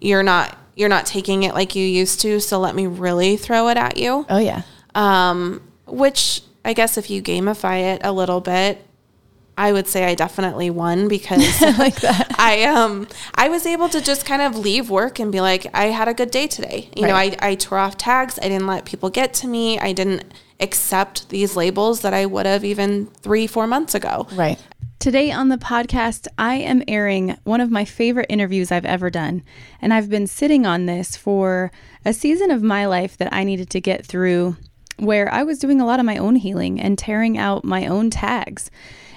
you're not you're not taking it like you used to, so let me really throw it at you. Oh yeah. Um, which I guess if you gamify it a little bit, I would say I definitely won because like that. I um I was able to just kind of leave work and be like, I had a good day today. You know, I, I tore off tags. I didn't let people get to me. I didn't accept these labels that I would have even three, four months ago. Right. Today on the podcast, I am airing one of my favorite interviews I've ever done. And I've been sitting on this for a season of my life that I needed to get through where I was doing a lot of my own healing and tearing out my own tags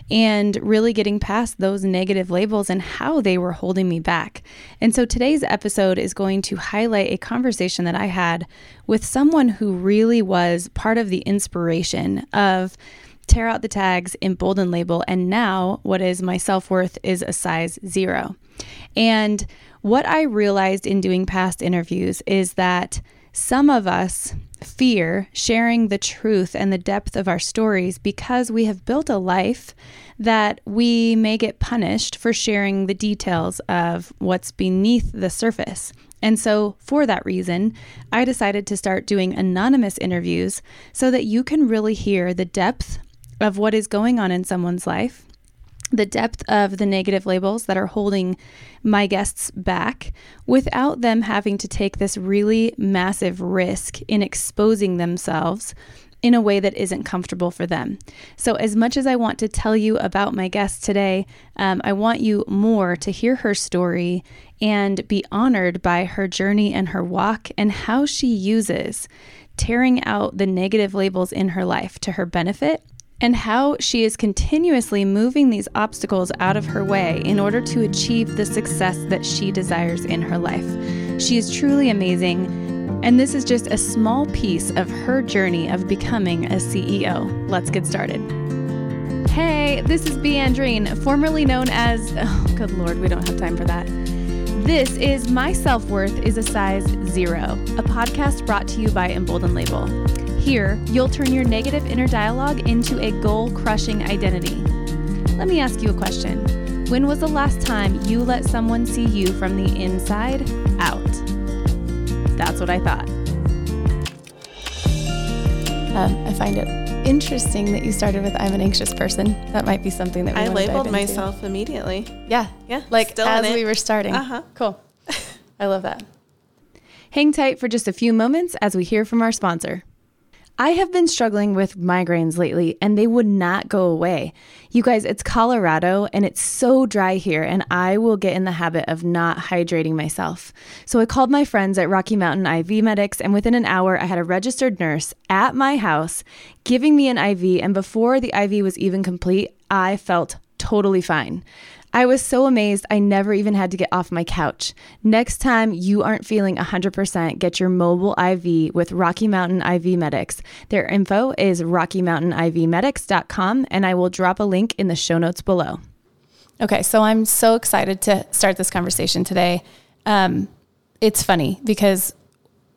and really getting past those negative labels and how they were holding me back. And so today's episode is going to highlight a conversation that I had with someone who really was part of the inspiration of tear out the tags, embolden label, and now what is my self worth is a size zero. And what I realized in doing past interviews is that some of us fear sharing the truth and the depth of our stories because we have built a life that we may get punished for sharing the details of what's beneath the surface. And so, for that reason, I decided to start doing anonymous interviews so that you can really hear the depth of what is going on in someone's life, the depth of the negative labels that are holding my guests back without them having to take this really massive risk in exposing themselves in a way that isn't comfortable for them. So, as much as I want to tell you about my guest today, um, I want you more to hear her story and be honored by her journey and her walk and how she uses tearing out the negative labels in her life to her benefit and how she is continuously moving these obstacles out of her way in order to achieve the success that she desires in her life. She is truly amazing, and this is just a small piece of her journey of becoming a CEO. Let's get started. Hey, this is Bee Andreen, formerly known as, oh, good lord, we don't have time for that. This is My Self Worth is a Size Zero, a podcast brought to you by Embolden Label. Here, you'll turn your negative inner dialogue into a goal crushing identity. Let me ask you a question. When was the last time you let someone see you from the inside out? That's what I thought. Um, I find it interesting that you started with I'm an anxious person. That might be something that we I wanna dive labeled into. myself immediately. Yeah. Yeah, Like still as we were starting. Uh-huh. Cool. I love that. Hang tight for just a few moments as we hear from our sponsor. I have been struggling with migraines lately and they would not go away. You guys, it's Colorado and it's so dry here, and I will get in the habit of not hydrating myself. So I called my friends at Rocky Mountain IV Medics, and within an hour, I had a registered nurse at my house giving me an IV. And before the IV was even complete, I felt totally fine. I was so amazed I never even had to get off my couch. Next time you aren't feeling 100%, get your mobile IV with Rocky Mountain IV Medics. Their info is rockymountainivmedics.com, and I will drop a link in the show notes below. Okay, so I'm so excited to start this conversation today. Um, it's funny because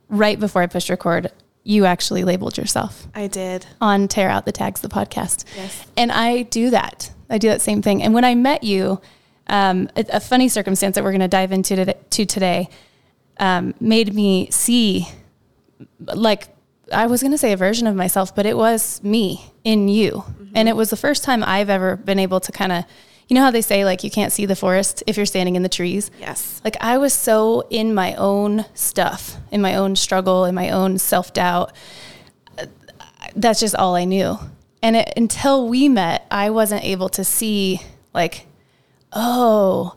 right before I pushed record, you actually labeled yourself I did. on Tear Out the Tags, the podcast. Yes. And I do that. I do that same thing. And when I met you, um, a, a funny circumstance that we're going to dive into to, to today um, made me see, like, I was going to say a version of myself, but it was me in you. And it was the first time I've ever been able to kind of, you know how they say, like, you can't see the forest if you're standing in the trees? Yes. Like I was so in my own stuff, in my own struggle, in my own self doubt. That's just all I knew. And it, until we met, I wasn't able to see like, oh,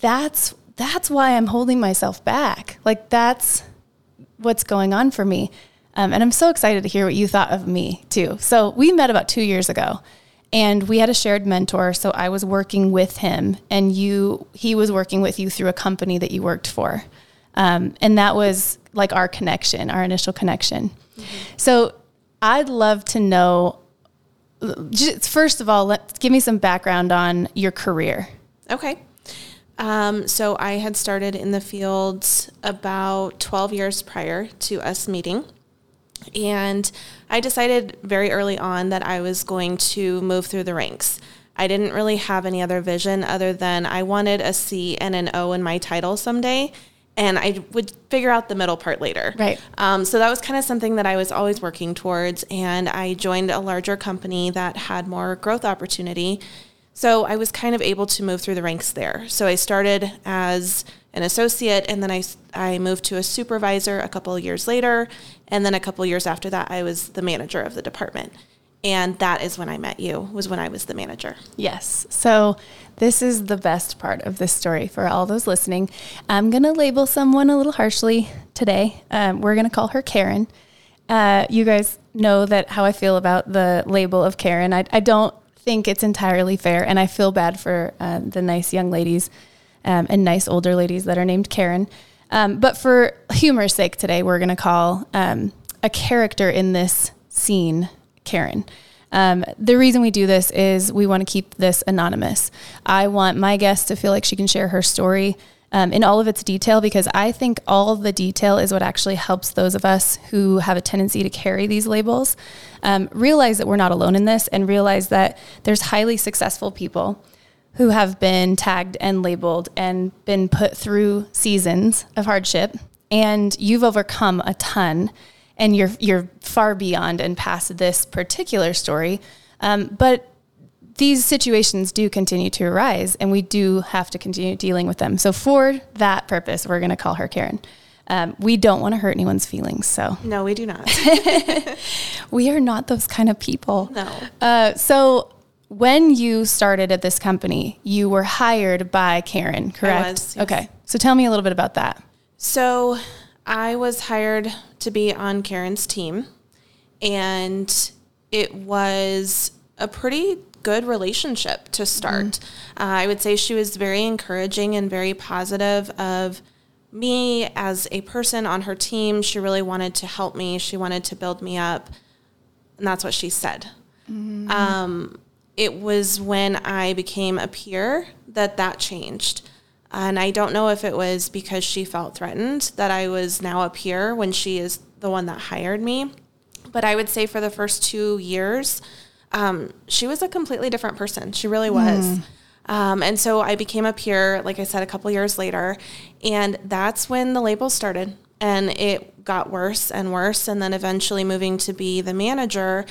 that's that's why I'm holding myself back. Like that's what's going on for me. Um, and I'm so excited to hear what you thought of me too. So we met about two years ago, and we had a shared mentor. So I was working with him, and you he was working with you through a company that you worked for, um, and that was like our connection, our initial connection. So I'd love to know. Just, first of all, let give me some background on your career. Okay. Um, so I had started in the field about 12 years prior to us meeting. And I decided very early on that I was going to move through the ranks. I didn't really have any other vision other than I wanted a C and an O in my title someday. And I would figure out the middle part later. Right. Um, so that was kind of something that I was always working towards, and I joined a larger company that had more growth opportunity. So I was kind of able to move through the ranks there. So I started as an associate, and then I, I moved to a supervisor a couple of years later, and then a couple of years after that, I was the manager of the department. And that is when I met you, was when I was the manager. Yes. So this is the best part of this story for all those listening. I'm going to label someone a little harshly today. Um, we're going to call her Karen. Uh, you guys know that how I feel about the label of Karen. I, I don't think it's entirely fair, and I feel bad for uh, the nice young ladies um, and nice older ladies that are named Karen. Um, but for humor's sake today, we're going to call um, a character in this scene Karen. Um, the reason we do this is we want to keep this anonymous. I want my guest to feel like she can share her story um, in all of its detail because I think all the detail is what actually helps those of us who have a tendency to carry these labels um, realize that we're not alone in this and realize that there's highly successful people who have been tagged and labeled and been put through seasons of hardship and you've overcome a ton and you're you're far beyond and past this particular story. Um, but these situations do continue to arise, and we do have to continue dealing with them. So for that purpose, we're going to call her Karen. Um, we don't want to hurt anyone's feelings, so no, we do not. we are not those kind of people. No. Uh, so when you started at this company, you were hired by Karen, correct? Was, yes. Okay. So tell me a little bit about that. So I was hired to be on Karen's team, and it was a pretty good relationship to start. Mm-hmm. Uh, I would say she was very encouraging and very positive of me as a person on her team. She really wanted to help me. She wanted to build me up, and that's what she said. Mm-hmm. Um, it was when I became a peer that that changed. And I don't know if it was because she felt threatened that I was now a peer when she is the one that hired me. But I would say for the first two years, um, she was a completely different person. She really was. Mm. Um, and so I became a peer, like I said, a couple years later. And that's when the labels started. And it got worse and worse. And then eventually moving to be the manager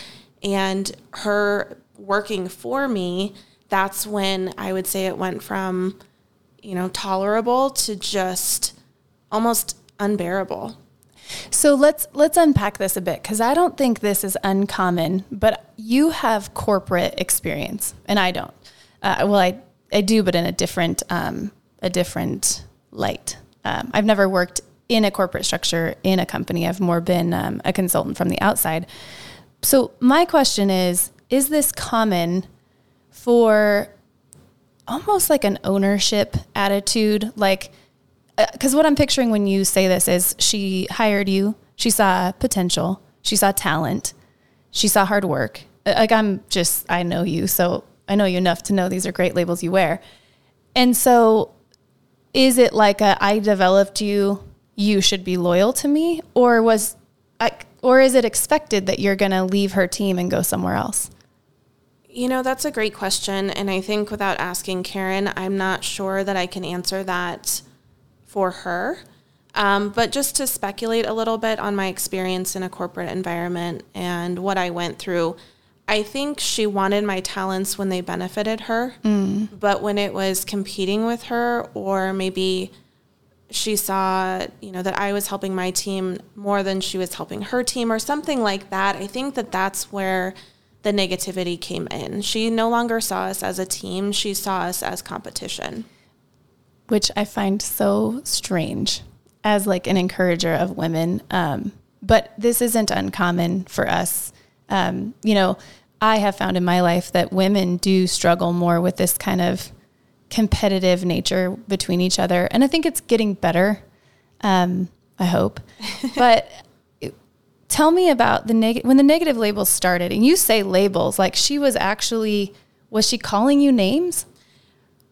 and her working for me, that's when I would say it went from you know, tolerable to just almost unbearable. So let's let's unpack this a bit because I don't think this is uncommon, but you have corporate experience and I don't. Uh, well, I I do, but in a different um, a different light. Um, I've never worked in a corporate structure in a company. I've more been um, a consultant from the outside. So my question is: Is this common for almost like an ownership attitude. Like, because uh, what I'm picturing when you say this is she hired you, she saw potential, she saw talent, she saw hard work. Uh, like, I'm just, I know you, so I know you enough to know these are great labels you wear. And so, is it like a, I developed you, you should be loyal to me? Or was, I, or is it expected that you're going to leave her team and go somewhere else? You know, that's a great question. And I think without asking Karen, I'm not sure that I can answer that for her. Um, but just to speculate a little bit on my experience in a corporate environment and what I went through, I think she wanted my talents when they benefited her. Mm. But when it was competing with her, or maybe she saw, you know, that I was helping my team more than she was helping her team, or something like that, I think that that's where the negativity came in. She no longer saw us as a team, she saw us as competition. Which I find so strange as like an encourager of women. Um, but this isn't uncommon for us. Um, you know, I have found in my life that women do struggle more with this kind of competitive nature between each other. And I think it's getting better. Um, I hope. but tell me about the negative when the negative labels started and you say labels like she was actually was she calling you names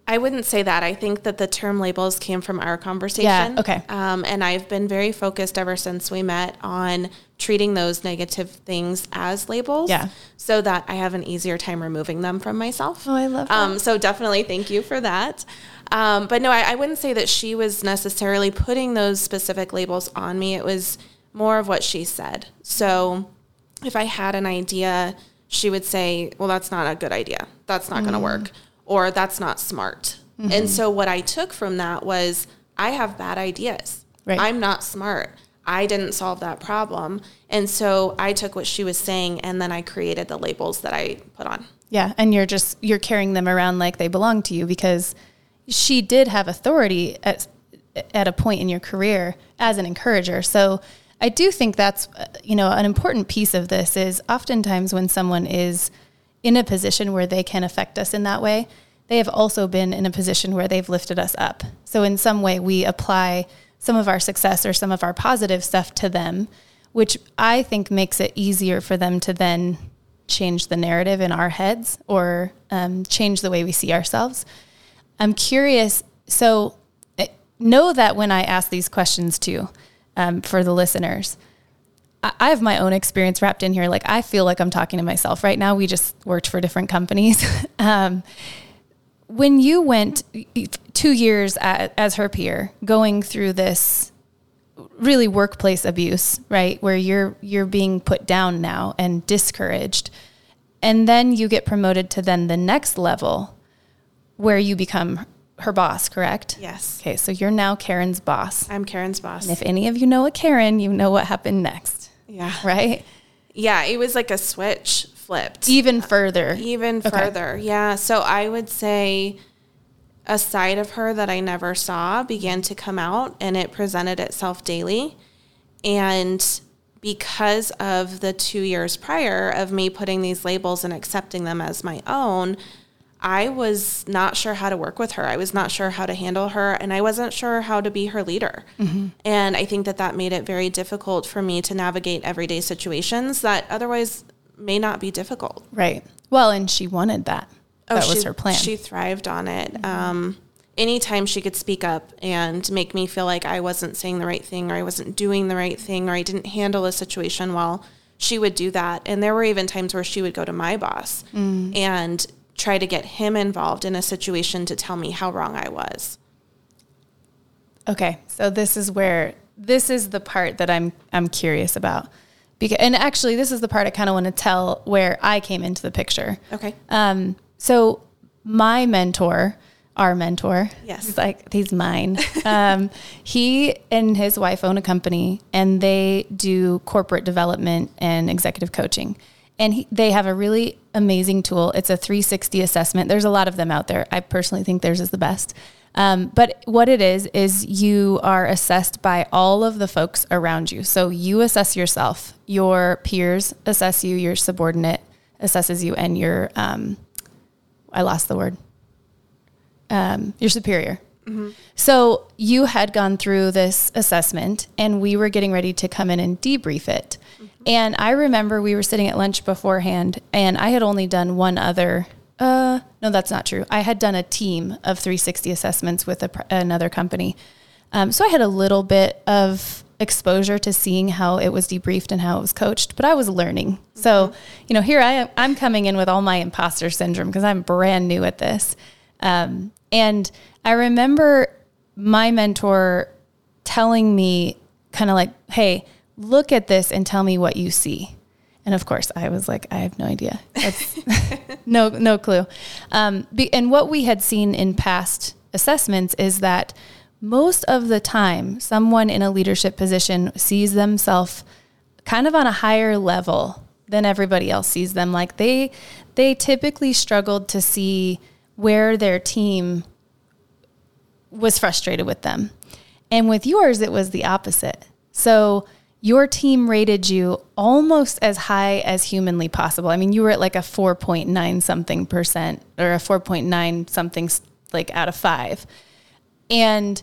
I wouldn't say that. I think that the term labels came from our conversation. Yeah, okay. Um, and I've been very focused ever since we met on treating those negative things as labels. Yeah. So that I have an easier time removing them from myself. Oh, I love that. Um, so definitely thank you for that. Um, but no, I, I wouldn't say that she was necessarily putting those specific labels on me. It was more of what she said. So if I had an idea, she would say, Well, that's not a good idea. That's not mm-hmm. going to work. Or that's not smart. Mm-hmm. And so what I took from that was I have bad ideas. Right. I'm not smart. I didn't solve that problem. And so I took what she was saying and then I created the labels that I put on. Yeah. And you're just, you're carrying them around like they belong to you because she did have authority at, at a point in your career as an encourager. So I do think that's, you know, an important piece of this is oftentimes when someone is in a position where they can affect us in that way, they have also been in a position where they've lifted us up. So in some way we apply some of our success or some of our positive stuff to them, which I think makes it easier for them to then change the narrative in our heads or um, change the way we see ourselves. I'm curious. So, eh, know that when I ask these questions too, um, for the listeners, I, have my own experience wrapped in here. Like, I feel like I'm talking to myself right now. We just worked for different companies. um, when you went two years at, as her peer, going through this really workplace abuse, right, where you're you're being put down now and discouraged, and then you get promoted to then the next level, where you become her boss, correct? Yes. Okay, so you're now Karen's boss. I'm Karen's boss. And if any of you know a Karen, you know what happened next. Yeah. Right? Yeah, it was like a switch flipped. Even further. Even okay. further. Yeah. So I would say a side of her that I never saw began to come out and it presented itself daily. And because of the two years prior of me putting these labels and accepting them as my own, I was not sure how to work with her. I was not sure how to handle her, and I wasn't sure how to be her leader. Mm-hmm. And I think that that made it very difficult for me to navigate everyday situations that otherwise may not be difficult. Right. Well, and she wanted that. Oh, that she, was her plan. She thrived on it. Mm-hmm. Um, anytime she could speak up and make me feel like I wasn't saying the right thing or I wasn't doing the right thing or I didn't handle a situation well, she would do that. And there were even times where she would go to my boss mm. and try to get him involved in a situation to tell me how wrong I was. Okay. So this is where this is the part that I'm I'm curious about. Because, and actually, this is the part I kind of want to tell where I came into the picture. Okay. Um, so my mentor, our mentor, yes, he's like he's mine. um, he and his wife own a company, and they do corporate development and executive coaching. And he, they have a really amazing tool. It's a 360 assessment. There's a lot of them out there. I personally think theirs is the best. Um, but what it is, is you are assessed by all of the folks around you. So you assess yourself, your peers assess you, your subordinate assesses you, and your, um, I lost the word, um, your superior. Mm-hmm. So you had gone through this assessment, and we were getting ready to come in and debrief it. Mm-hmm. And I remember we were sitting at lunch beforehand, and I had only done one other uh, no, that's not true. I had done a team of 360 assessments with a, another company. Um, so I had a little bit of exposure to seeing how it was debriefed and how it was coached, but I was learning. Mm-hmm. So, you know, here I am, I'm coming in with all my imposter syndrome because I'm brand new at this. Um, and I remember my mentor telling me, kind of like, hey, look at this and tell me what you see. And of course, I was like, I have no idea. no, no clue. Um, and what we had seen in past assessments is that most of the time, someone in a leadership position sees themselves kind of on a higher level than everybody else sees them. Like they, they typically struggled to see where their team was frustrated with them. And with yours, it was the opposite. So your team rated you almost as high as humanly possible. I mean, you were at like a 4.9 something percent or a 4.9 something like out of five. And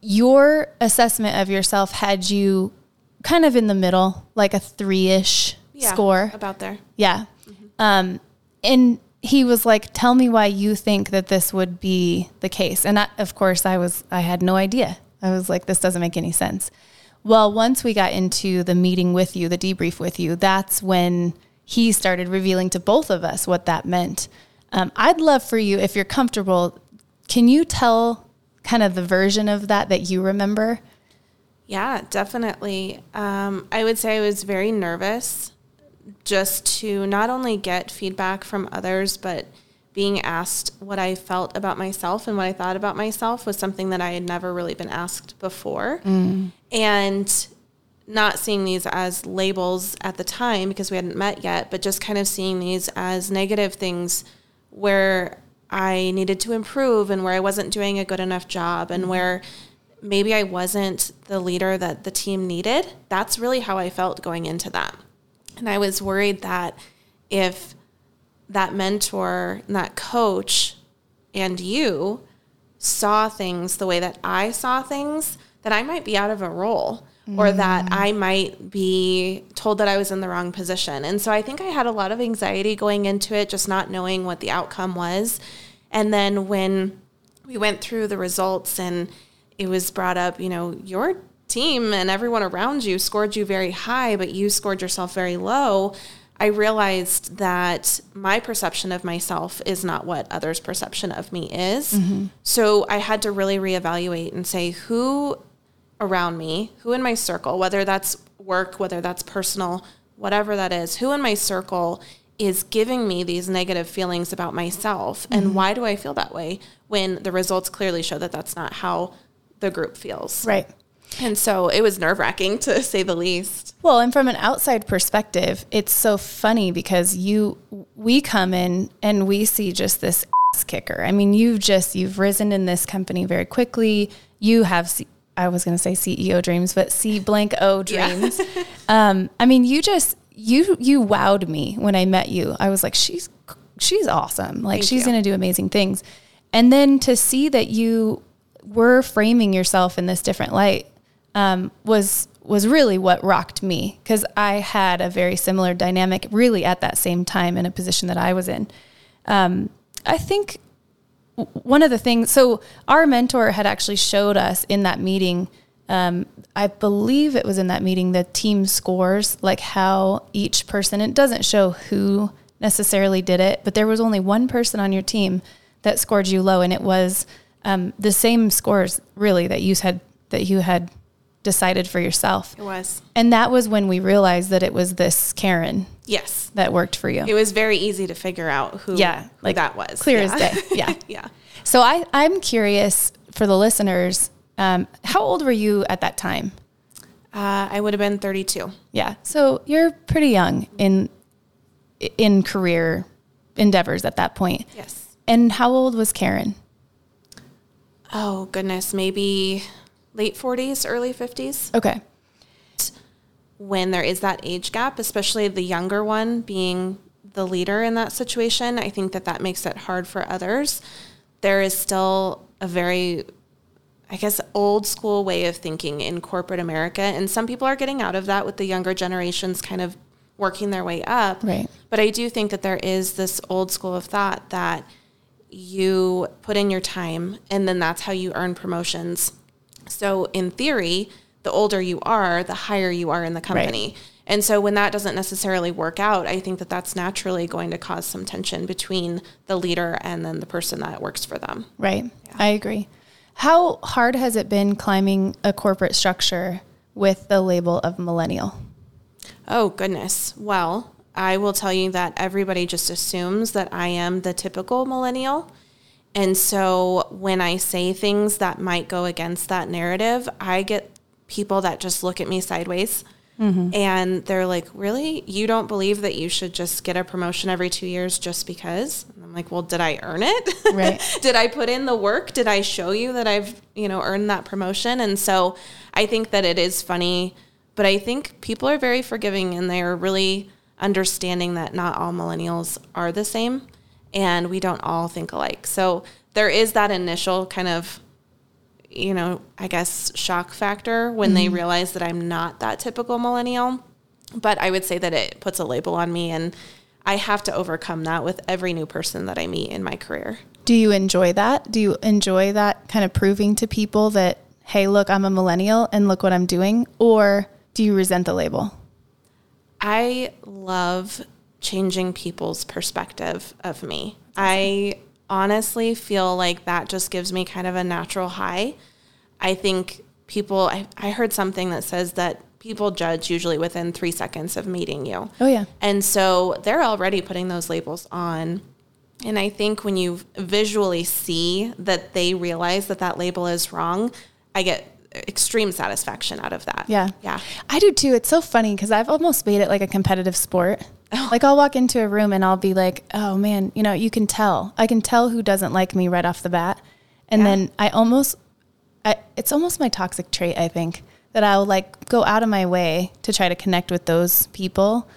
your assessment of yourself had you kind of in the middle, like a three ish yeah, score. About there. Yeah. Mm-hmm. Um, and he was like, tell me why you think that this would be the case. And I, of course, I was, I had no idea. I was like, this doesn't make any sense. Well, once we got into the meeting with you, the debrief with you, that's when he started revealing to both of us what that meant. Um, I'd love for you, if you're comfortable, can you tell kind of the version of that that you remember? Yeah, definitely. Um, I would say I was very nervous just to not only get feedback from others, but being asked what I felt about myself and what I thought about myself was something that I had never really been asked before. Mm. And not seeing these as labels at the time because we hadn't met yet, but just kind of seeing these as negative things where I needed to improve and where I wasn't doing a good enough job and where maybe I wasn't the leader that the team needed. That's really how I felt going into that. And I was worried that if that mentor, that coach, and you saw things the way that I saw things, that I might be out of a role mm. or that I might be told that I was in the wrong position. And so I think I had a lot of anxiety going into it, just not knowing what the outcome was. And then when we went through the results and it was brought up, you know, your team and everyone around you scored you very high, but you scored yourself very low. I realized that my perception of myself is not what others' perception of me is. Mm-hmm. So I had to really reevaluate and say who around me, who in my circle, whether that's work, whether that's personal, whatever that is, who in my circle is giving me these negative feelings about myself and mm-hmm. why do I feel that way when the results clearly show that that's not how the group feels. Right. And so it was nerve wracking to say the least. Well, and from an outside perspective, it's so funny because you, we come in and we see just this ass kicker. I mean, you've just, you've risen in this company very quickly. You have, C- I was going to say CEO dreams, but C blank O dreams. Yeah. um, I mean, you just, you, you wowed me when I met you. I was like, she's, she's awesome. Like Thank she's going to do amazing things. And then to see that you were framing yourself in this different light um, was was really what rocked me because I had a very similar dynamic, really at that same time in a position that I was in. Um, I think one of the things, so our mentor had actually showed us in that meeting. Um, I believe it was in that meeting the team scores, like how each person. It doesn't show who necessarily did it, but there was only one person on your team that scored you low, and it was um, the same scores really that you had that you had decided for yourself. It was. And that was when we realized that it was this Karen. Yes. That worked for you. It was very easy to figure out who, yeah, who like that was. Clear yeah. as day. Yeah. yeah. So I, I'm curious for the listeners, um, how old were you at that time? Uh, I would have been 32. Yeah. So you're pretty young in in career endeavors at that point. Yes. And how old was Karen? Oh goodness, maybe late 40s, early 50s. Okay. When there is that age gap, especially the younger one being the leader in that situation, I think that that makes it hard for others. There is still a very I guess old school way of thinking in corporate America and some people are getting out of that with the younger generations kind of working their way up. Right. But I do think that there is this old school of thought that you put in your time and then that's how you earn promotions so in theory, the older you are, the higher you are in the company. Right. And so when that doesn't necessarily work out, I think that that's naturally going to cause some tension between the leader and then the person that works for them. Right. Yeah. I agree. How hard has it been climbing a corporate structure with the label of millennial? Oh, goodness. Well, I will tell you that everybody just assumes that I am the typical millennial. And so when I say things that might go against that narrative, I get people that just look at me sideways. Mm-hmm. And they're like, Really? You don't believe that you should just get a promotion every two years just because? And I'm like, Well, did I earn it? Right. did I put in the work? Did I show you that I've, you know, earned that promotion? And so I think that it is funny, but I think people are very forgiving and they are really understanding that not all millennials are the same and we don't all think alike. So there is that initial kind of, you know, I guess shock factor when mm-hmm. they realize that I'm not that typical millennial. But I would say that it puts a label on me and I have to overcome that with every new person that I meet in my career. Do you enjoy that? Do you enjoy that kind of proving to people that, hey, look, I'm a millennial and look what I'm doing? Or do you resent the label? I love changing people's perspective of me. I honestly feel like that just gives me kind of a natural high. I think people, I, I heard something that says that people judge usually within three seconds of meeting you. Oh, yeah. And so they're already putting those labels on. And I think when you visually see that they realize that that label is wrong, I get extreme satisfaction out of that. Yeah. Yeah. I do too. It's so funny because I've almost made it like a competitive sport. Like I'll walk into a room and I'll be like, oh man, you know, you can tell. I can tell who doesn't like me right off the bat. And Yeah. then I almost, I, it's almost my toxic trait, I think, that I'll like go out of my way to try to connect with those people.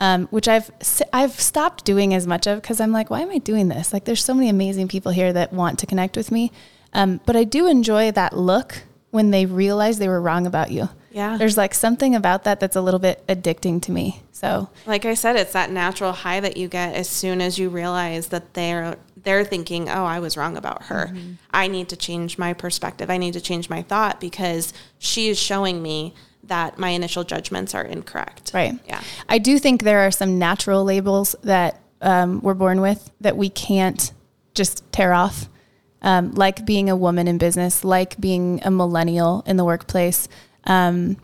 Um, which I've I've stopped doing as much of because I'm like, why am I doing this? Like, there's so many amazing people here that want to connect with me, um, but I do enjoy that look when they realize they were wrong about you. Yeah. There's like something about that that's a little bit addicting to me. So, Like I said, it's that natural high that you get as soon as you realize that they're they're thinking, "Oh, I was wrong about her. Mm-hmm. I need to change my perspective. I need to change my thought because she is showing me that my initial judgments are incorrect." right. Yeah. I do think there are some natural labels that um, we're born with that we can't just tear off, um, like being a woman in business, like being a millennial in the workplace. Um,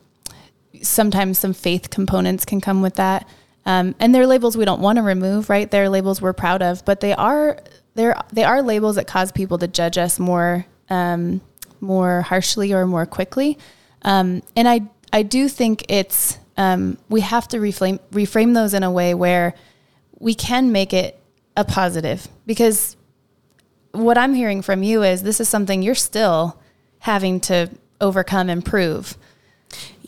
sometimes some faith components can come with that. Um, and they're labels we don't want to remove, right? They're labels we're proud of, but they are they're they are labels that cause people to judge us more um, more harshly or more quickly. Um, and I I do think it's um, we have to reframe reframe those in a way where we can make it a positive because what I'm hearing from you is this is something you're still having to overcome and prove.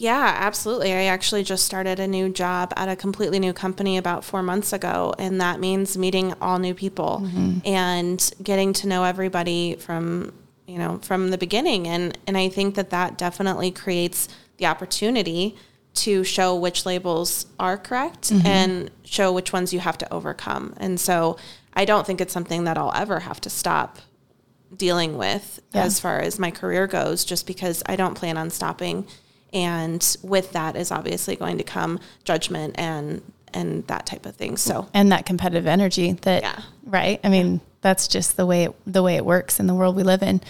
Yeah, absolutely. I actually just started a new job at a completely new company about four months ago, and that means meeting all new people mm-hmm. and getting to know everybody from you know from the beginning. and And I think that that definitely creates the opportunity to show which labels are correct mm-hmm. and show which ones you have to overcome. And so I don't think it's something that I'll ever have to stop dealing with Yeah. as far as my career goes, just because I don't plan on stopping. And with that is obviously going to come judgment and and that type of thing. So and that competitive energy that Yeah. right i mean that's just the way it, the way it works in the world we live in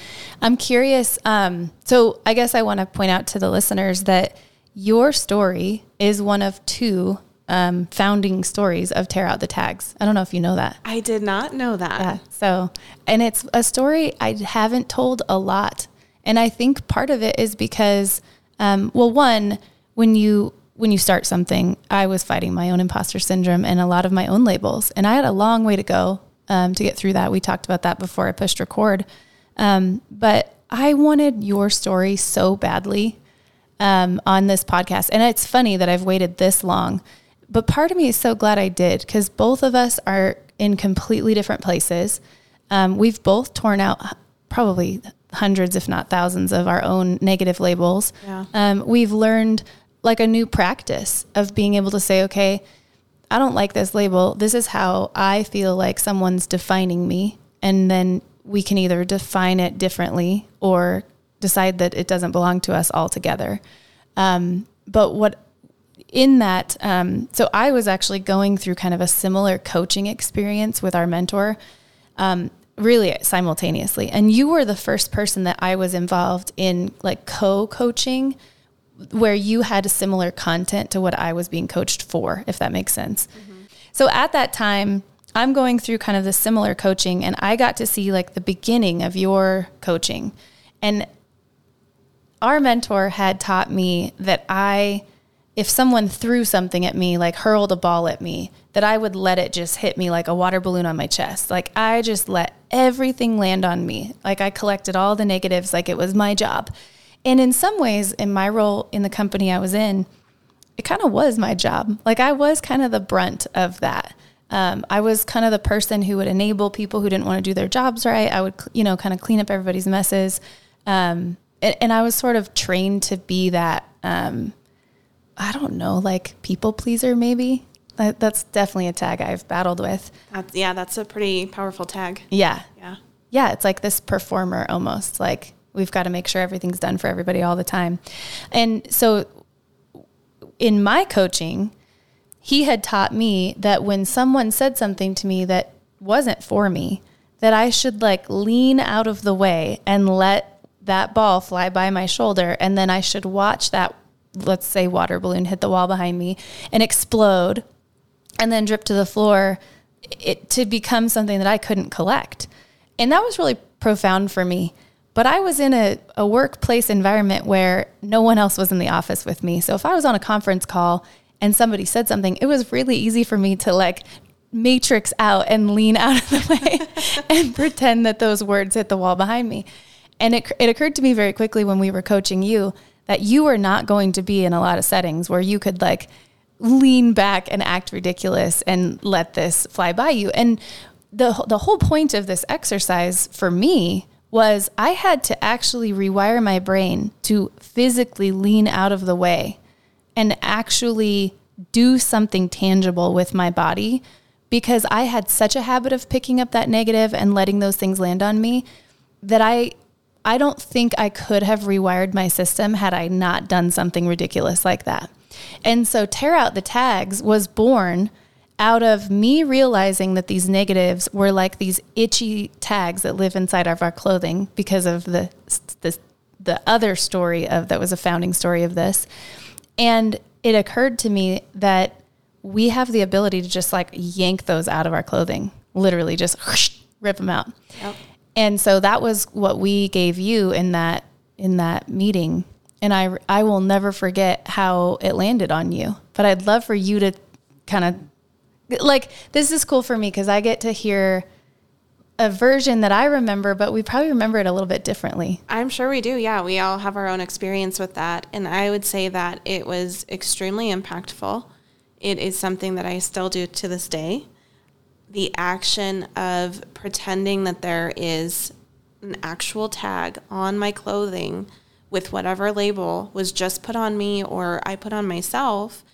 i'm curious um, so i guess i want to point out to the listeners that your story is one of two um, founding stories of tear out the tags i don't know if you know that I did not know that. yeah. So, and it's a story I haven't told a lot. And I think part of it is because, um, well, one, when you, when you start something, I was fighting my own imposter syndrome and a lot of my own labels. And I had a long way to go um, to get through that. We talked about that before I pushed record. Um, but I wanted your story so badly um, on this podcast. And it's funny that I've waited this long, but part of me is so glad I did because both of us are in completely different places. Um, we've both torn out probably hundreds, if not thousands, of our own negative labels. Yeah. Um, we've learned like a new practice of being able to say, okay, I don't like this label. This is how I feel like someone's defining me. And then we can either define it differently or decide that it doesn't belong to us altogether. Um, but what in that, um, so I was actually going through kind of a similar coaching experience with our mentor, um, really simultaneously. And you were the first person that I was involved in like co coaching where you had a similar content to what I was being coached for, if that makes sense. Mm-hmm. So at that time, I'm going through kind of the similar coaching and I got to see like the beginning of your coaching. And our mentor had taught me that I, if someone threw something at me, like hurled a ball at me, that I would let it just hit me like a water balloon on my chest. Like I just let everything land on me. Like I collected all the negatives, like it was my job. And in some ways, in my role in the company I was in, it kind of was my job. Like I was kind of the brunt of that. Um, I was kind of the person who would enable people who didn't want to do their jobs right. I would, you know, kind of clean up everybody's messes. Um, and, and I was sort of trained to be that, um, I don't know, like people pleaser, maybe. That, that's definitely a tag I've battled with. That's, yeah, that's a pretty powerful tag. Yeah. Yeah. Yeah. It's like this performer almost. Like we've got to make sure everything's done for everybody all the time. And so in my coaching, he had taught me that when someone said something to me that wasn't for me, that I should like lean out of the way and let that ball fly by my shoulder. And then I should watch that, let's say, water balloon hit the wall behind me and explode and then drip to the floor it, to become something that I couldn't collect. And that was really profound for me. But I was in a, a workplace environment where no one else was in the office with me. So if I was on a conference call and somebody said something, it was really easy for me to like matrix out and lean out of the way and pretend that those words hit the wall behind me. And it, it occurred to me very quickly when we were coaching you that you are not going to be in a lot of settings where you could like lean back and act ridiculous and let this fly by you. And the the whole point of this exercise for me was I had to actually rewire my brain to physically lean out of the way and actually do something tangible with my body because I had such a habit of picking up that negative and letting those things land on me that I I don't think I could have rewired my system had I not done something ridiculous like that. And so tear out the tags was born out of me realizing that these negatives were like these itchy tags that live inside of our clothing because of the the, the other story of that was a founding story of this. And it occurred to me that we have the ability to just like yank those out of our clothing, literally just rip them out. Yep. And so that was what we gave you in that in that meeting and I I will never forget how it landed on you. But I'd love for you to kind of like this is cool for me because I get to hear a version that I remember, but we probably remember it a little bit differently. I'm sure we do. Yeah, we all have our own experience with that, and I would say that it was extremely impactful. It is something that I still do to this day. The action of pretending that there is an actual tag on my clothing with whatever label was just put on me or I put on myself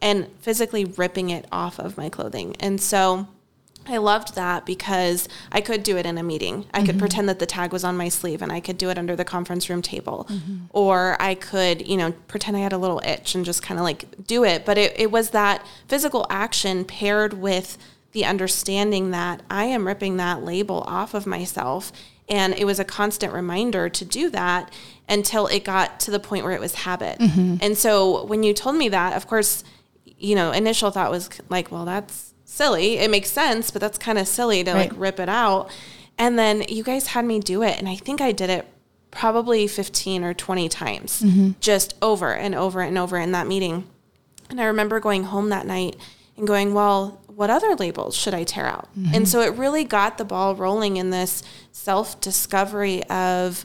and physically ripping it off of my clothing. And so I loved that because I could do it in a meeting. I mm-hmm. could pretend that the tag was on my sleeve and I could do it under the conference room table. Mm-hmm. Or I could, you know, pretend I had a little itch and just kind of like do it. But it, it was that physical action paired with the understanding that I am ripping that label off of myself and it was a constant reminder to do that until it got to the point where it was habit. Mm-hmm. And so when you told me that, of course, you know, initial thought was like, well, that's silly. It makes sense, but that's kind of silly to right. like rip it out. And then you guys had me do it. And I think I did it probably 15 or 20 times, mm-hmm. just over and over and over in that meeting. And I remember going home that night and going, well, what other labels should I tear out? Mm-hmm. And so it really got the ball rolling in this self discovery of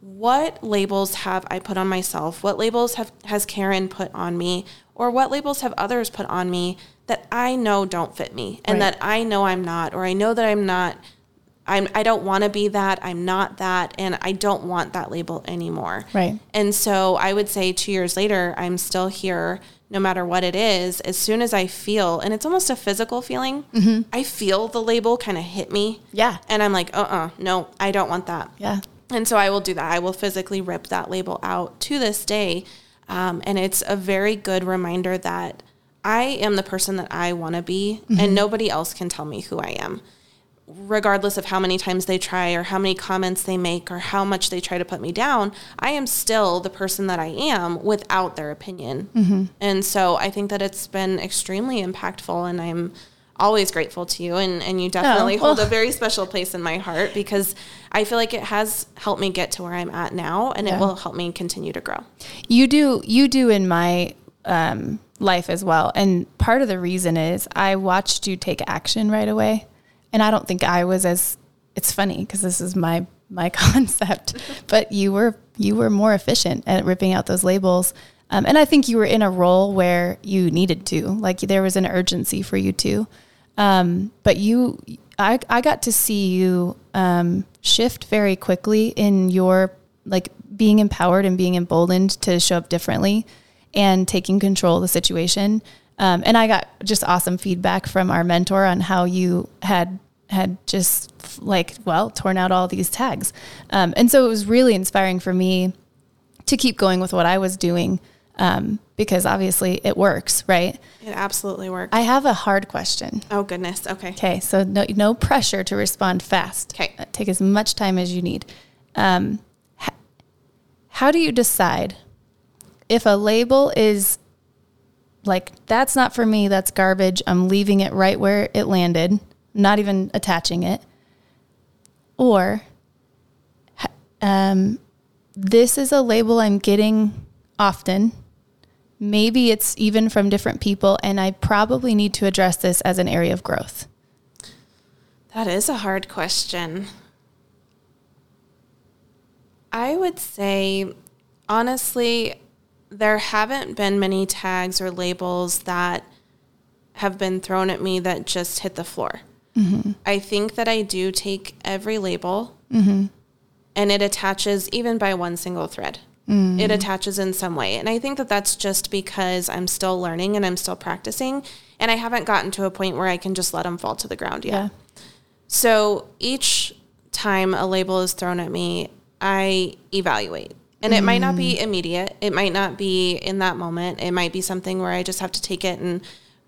what labels have I put on myself? What labels have has Karen put on me? Or what labels have others put on me that I know don't fit me and right. that I know I'm not, or I know that I'm not I'm I don't want to be that, I'm not that, and I don't want that label anymore. Right. And so I would say two years later, I'm still here no matter what it is, as soon as I feel, and it's almost a physical feeling, mm-hmm. I feel the label kind of hit me. Yeah. And I'm like, uh uh-uh, uh no, I don't want that. Yeah. And so I will do that. I will physically rip that label out to this day. Um, and it's a very good reminder that I am the person that I want to be, mm-hmm. and nobody else can tell me who I am regardless of how many times they try or how many comments they make or how much they try to put me down, I am still the person that I am without their opinion. Mm-hmm. And so I think that it's been extremely impactful and I'm always grateful to you and, and you definitely oh, well. hold a very special place in my heart because I feel like it has helped me get to where I'm at now and yeah. it will help me continue to grow. You do you do in my um, life as well. And part of the reason is I watched you take action right away and I don't think I was as it's funny because this is my my concept, but you were you were more efficient at ripping out those labels. Um, and I think you were in a role where you needed to, like there was an urgency for you to. Um, but you, I, I got to see you um, shift very quickly in your like being empowered and being emboldened to show up differently and taking control of the situation. Um, and I got just awesome feedback from our mentor on how you had had just like well torn out all these tags, um, and so it was really inspiring for me to keep going with what I was doing. um, because obviously it works, right? It absolutely works. I have a hard question. oh goodness. Okay. Okay, so no, no pressure to respond fast. Okay. Uh, Take as much time as you need. Um, how do you decide if a label is like, that's not for me, that's garbage, I'm leaving it right where it landed, not even attaching it, or um, this is a label I'm getting often. Maybe it's even from different people, and I probably need to address this as an area of growth. That is a hard question. I would say, honestly, there haven't been many tags or labels that have been thrown at me that just hit the floor. Mm-hmm. I think that I do take every label mm-hmm. and it attaches even by one single thread. It mm-hmm. attaches in some way. And I think that that's just because I'm still learning and I'm still practicing. And I haven't gotten to a point where I can just let them fall to the ground yet. Yeah. So each time a label is thrown at me, I evaluate. And it might not be immediate. It might not be in that moment. It might be something where I just have to take it and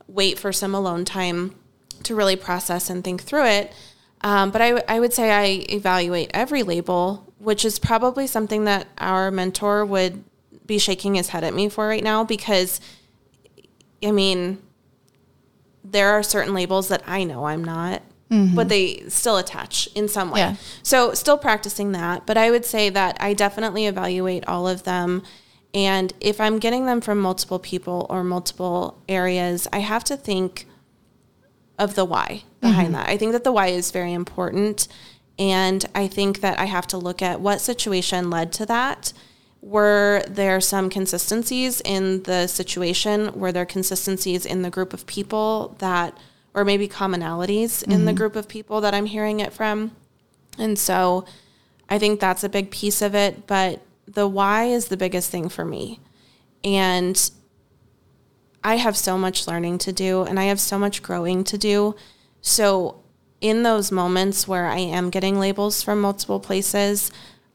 wait for some alone time to really process and think through it. Um, but I, w- I would say I evaluate every label, which is probably something that our mentor would be shaking his head at me for right now because, I mean, there are certain labels that I know I'm not, Mm-hmm. but they still attach in some way. Yeah. So still practicing that, but I would say that I definitely evaluate all of them. And if I'm getting them from multiple people or multiple areas, I have to think of the why behind mm-hmm. that. I think that the why is very important. And I think that I have to look at what situation led to that. Were there some consistencies in the situation? Were there consistencies in the group of people that, or maybe commonalities in the mm-hmm. group of people that I'm hearing it from? And so I think that's a big piece of it. But the why is the biggest thing for me. And I have so much learning to do and I have so much growing to do. So, in those moments where I am getting labels from multiple places,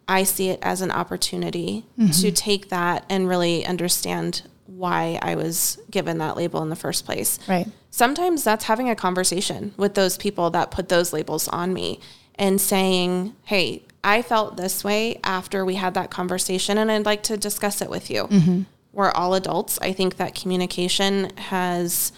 I see it as an opportunity mm-hmm. to take that and really understand why I was given that label in the first place. Right. Sometimes that's having a conversation with those people that put those labels on me and saying, hey, I felt this way after we had that conversation and I'd like to discuss it with you. Mm-hmm. We're all adults. I think that communication has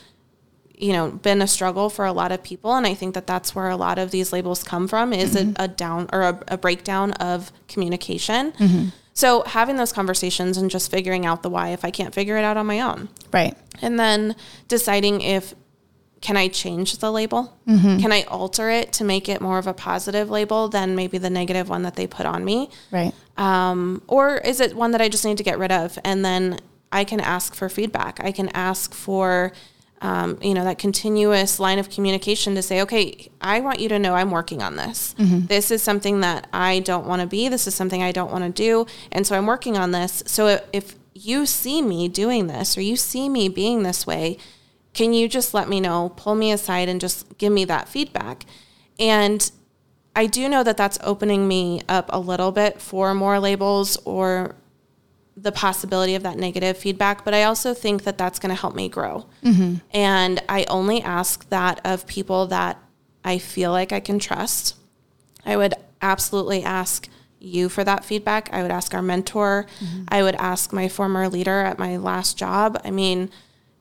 you know been a struggle for a lot of people and i think that that's where a lot of these labels come from is a, mm-hmm. a down or a, a breakdown of communication mm-hmm. So having those conversations and just figuring out the why if i can't figure it out on my own Right. and then deciding if can I change the label? Can I alter it to make it more of a positive label than maybe the negative one that they put on me? Right. Um, or is it one that I just need to get rid of? And then I can ask for feedback. I can ask for, um, you know, that continuous line of communication to say, okay, I want you to know I'm working on this. This is something that I don't want to be. This is something I don't want to do. And so I'm working on this. So if you see me doing this or you see me being this way, can you just let me know, pull me aside and just give me that feedback? And I do know that that's opening me up a little bit for more labels or the possibility of that negative feedback, but I also think that that's going to help me grow. Mm-hmm. And I only ask that of people that I feel like I can trust. I would absolutely ask you for that feedback. I would ask our mentor. Mm-hmm. I would ask my former leader at my last job. I mean,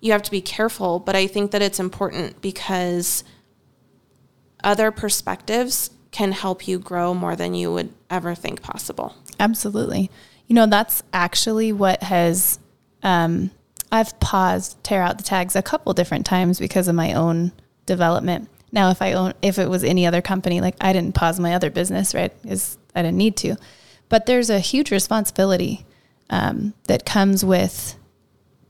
you have to be careful, but I think that it's important because other perspectives can help you grow more than you would ever think possible. Absolutely. You know, that's actually what has, um, I've paused tear out the tags a couple different times because of my own development. Now, if I own, if it was any other company, like I didn't pause my other business, right? Because I didn't need to. But there's a huge responsibility um, that comes with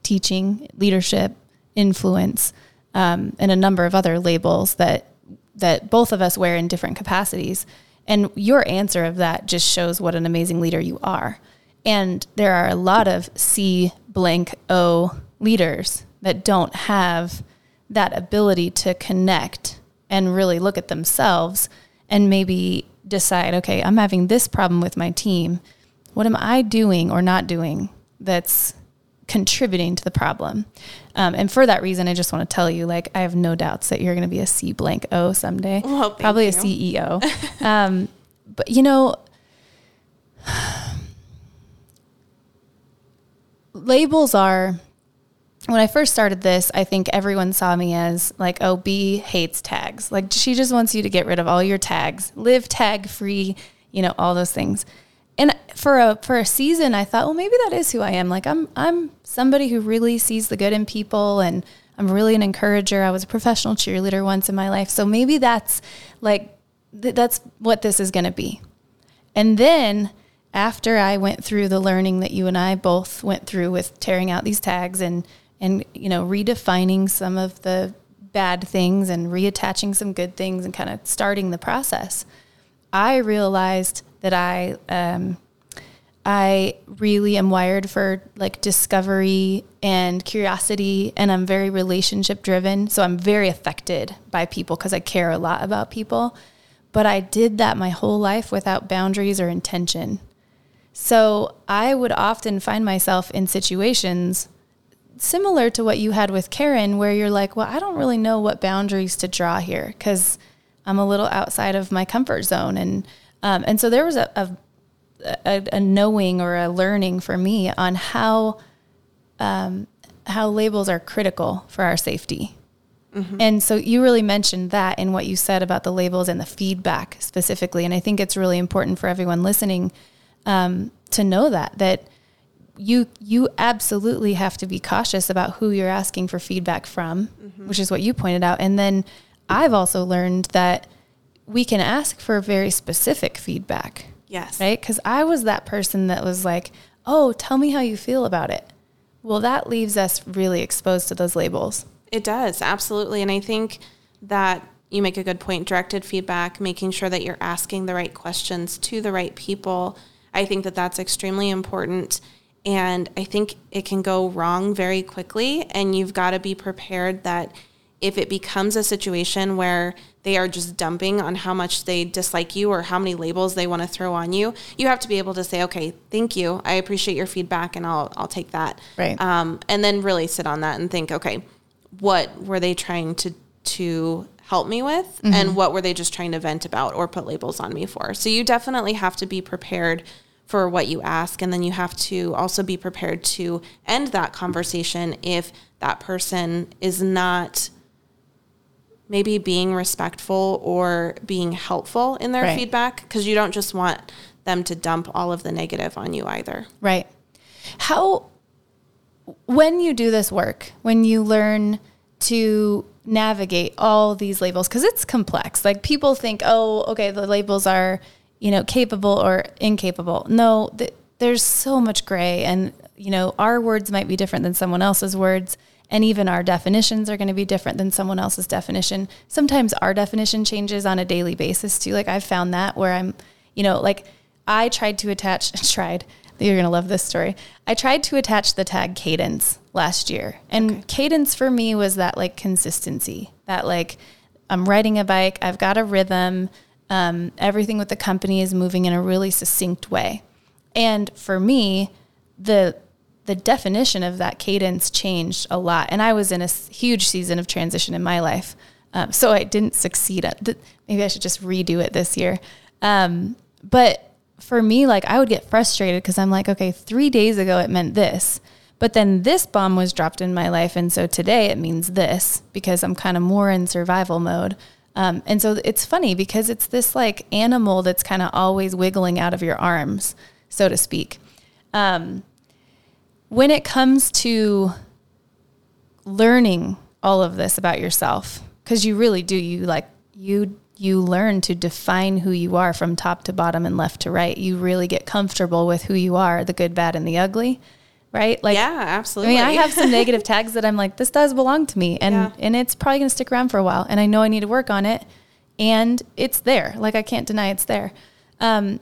teaching, leadership, influence, um, and a number of other labels that that both of us wear in different capacities. And your answer of that just shows what an amazing leader you are. And there are a lot of C blank O leaders that don't have that ability to connect and really look at themselves and maybe decide, okay, I'm having this problem with my team. What am I doing or not doing that's contributing to the problem. Um, and for that reason, I just want to tell you, like, I have no doubts that you're going to be a C blank O someday, Well, probably a. CEO. um, but you know, labels are when I first started this, I think everyone saw me as like, oh, B hates tags. Like she just wants you to get rid of all your tags, live tag free, you know, all those things. And for a for a season, I thought, well, maybe that is who I am. Like I'm I'm somebody who really sees the good in people, and I'm really an encourager. I was a professional cheerleader once in my life, so maybe that's like th- that's what this is going to be. And then after I went through the learning that you and I both went through with tearing out these tags and and you know redefining some of the bad things and reattaching some good things and kind of starting the process, I realized that I um, I really am wired for like discovery and curiosity, and I'm very relationship driven. So I'm very affected by people because I care a lot about people. But I did that my whole life without boundaries or intention. So I would often find myself in situations similar to what you had with Karen, where you're like, well, I don't really know what boundaries to draw here because I'm a little outside of my comfort zone. And, um, and so there was a, a, a, a knowing or a learning for me on how, um, how labels are critical for our safety. And so you really mentioned that in what you said about the labels and the feedback specifically. And I think it's really important for everyone listening um, to know that that you you absolutely have to be cautious about who you're asking for feedback from, which is what you pointed out. And then I've also learned that we can ask for very specific feedback, Yes. right? Because I was that person that was like, "Oh, tell me how you feel about it." Well, that leaves us really exposed to those labels. It does, absolutely. And I think that you make a good point directed feedback, making sure that you're asking the right questions to the right people. I think that that's extremely important. And I think it can go wrong very quickly. And you've got to be prepared that if it becomes a situation where they are just dumping on how much they dislike you or how many labels they want to throw on you, you have to be able to say, okay, thank you. I appreciate your feedback and I'll, I'll take that. Right. Um, and then really sit on that and think, okay, what were they trying to to help me with and mm-hmm. what were they just trying to vent about or put labels on me for so you definitely have to be prepared for what you ask and then you have to also be prepared to end that conversation if that person is not maybe being respectful or being helpful in their Right. feedback because you don't just want them to dump all of the negative on you either Right. How, when you do this work, when you learn to navigate all these labels, because it's complex. Like people think, oh, okay, the labels are, you know, capable or incapable. No, th- there's so much gray, and you know, our words might be different than someone else's words. And even our definitions are going to be different than someone else's definition. Sometimes our definition changes on a daily basis too. Like I've found that where I'm, you know, like I tried to attach, tried, you're going to love this story. I tried to attach the tag cadence last year. And cadence for me was that like consistency, that like I'm riding a bike, I've got a rhythm, um, everything with the company is moving in a really succinct way. And for me, the the definition of that cadence changed a lot. And I was in a huge season of transition in my life. Um, so I didn't succeed at th- maybe I should just redo it this year. Um, but for me, like I would get frustrated because I'm like, okay, three days ago it meant this, but then this bomb was dropped in my life. And so today it means this because I'm kind of more in survival mode. Um, and so it's funny because it's this like animal that's kind of always wiggling out of your arms, so to speak. Um, when it comes to learning all of this about yourself because you really do you like you you learn to define who you are from top to bottom and left to right you really get comfortable with who you are the good bad and the ugly right like yeah absolutely. I mean, I have some negative tags that I'm like, this does belong to me, and Yeah. and it's probably gonna stick around for a while, and I know I need to work on it, and it's there. Like I can't deny it's there. Um,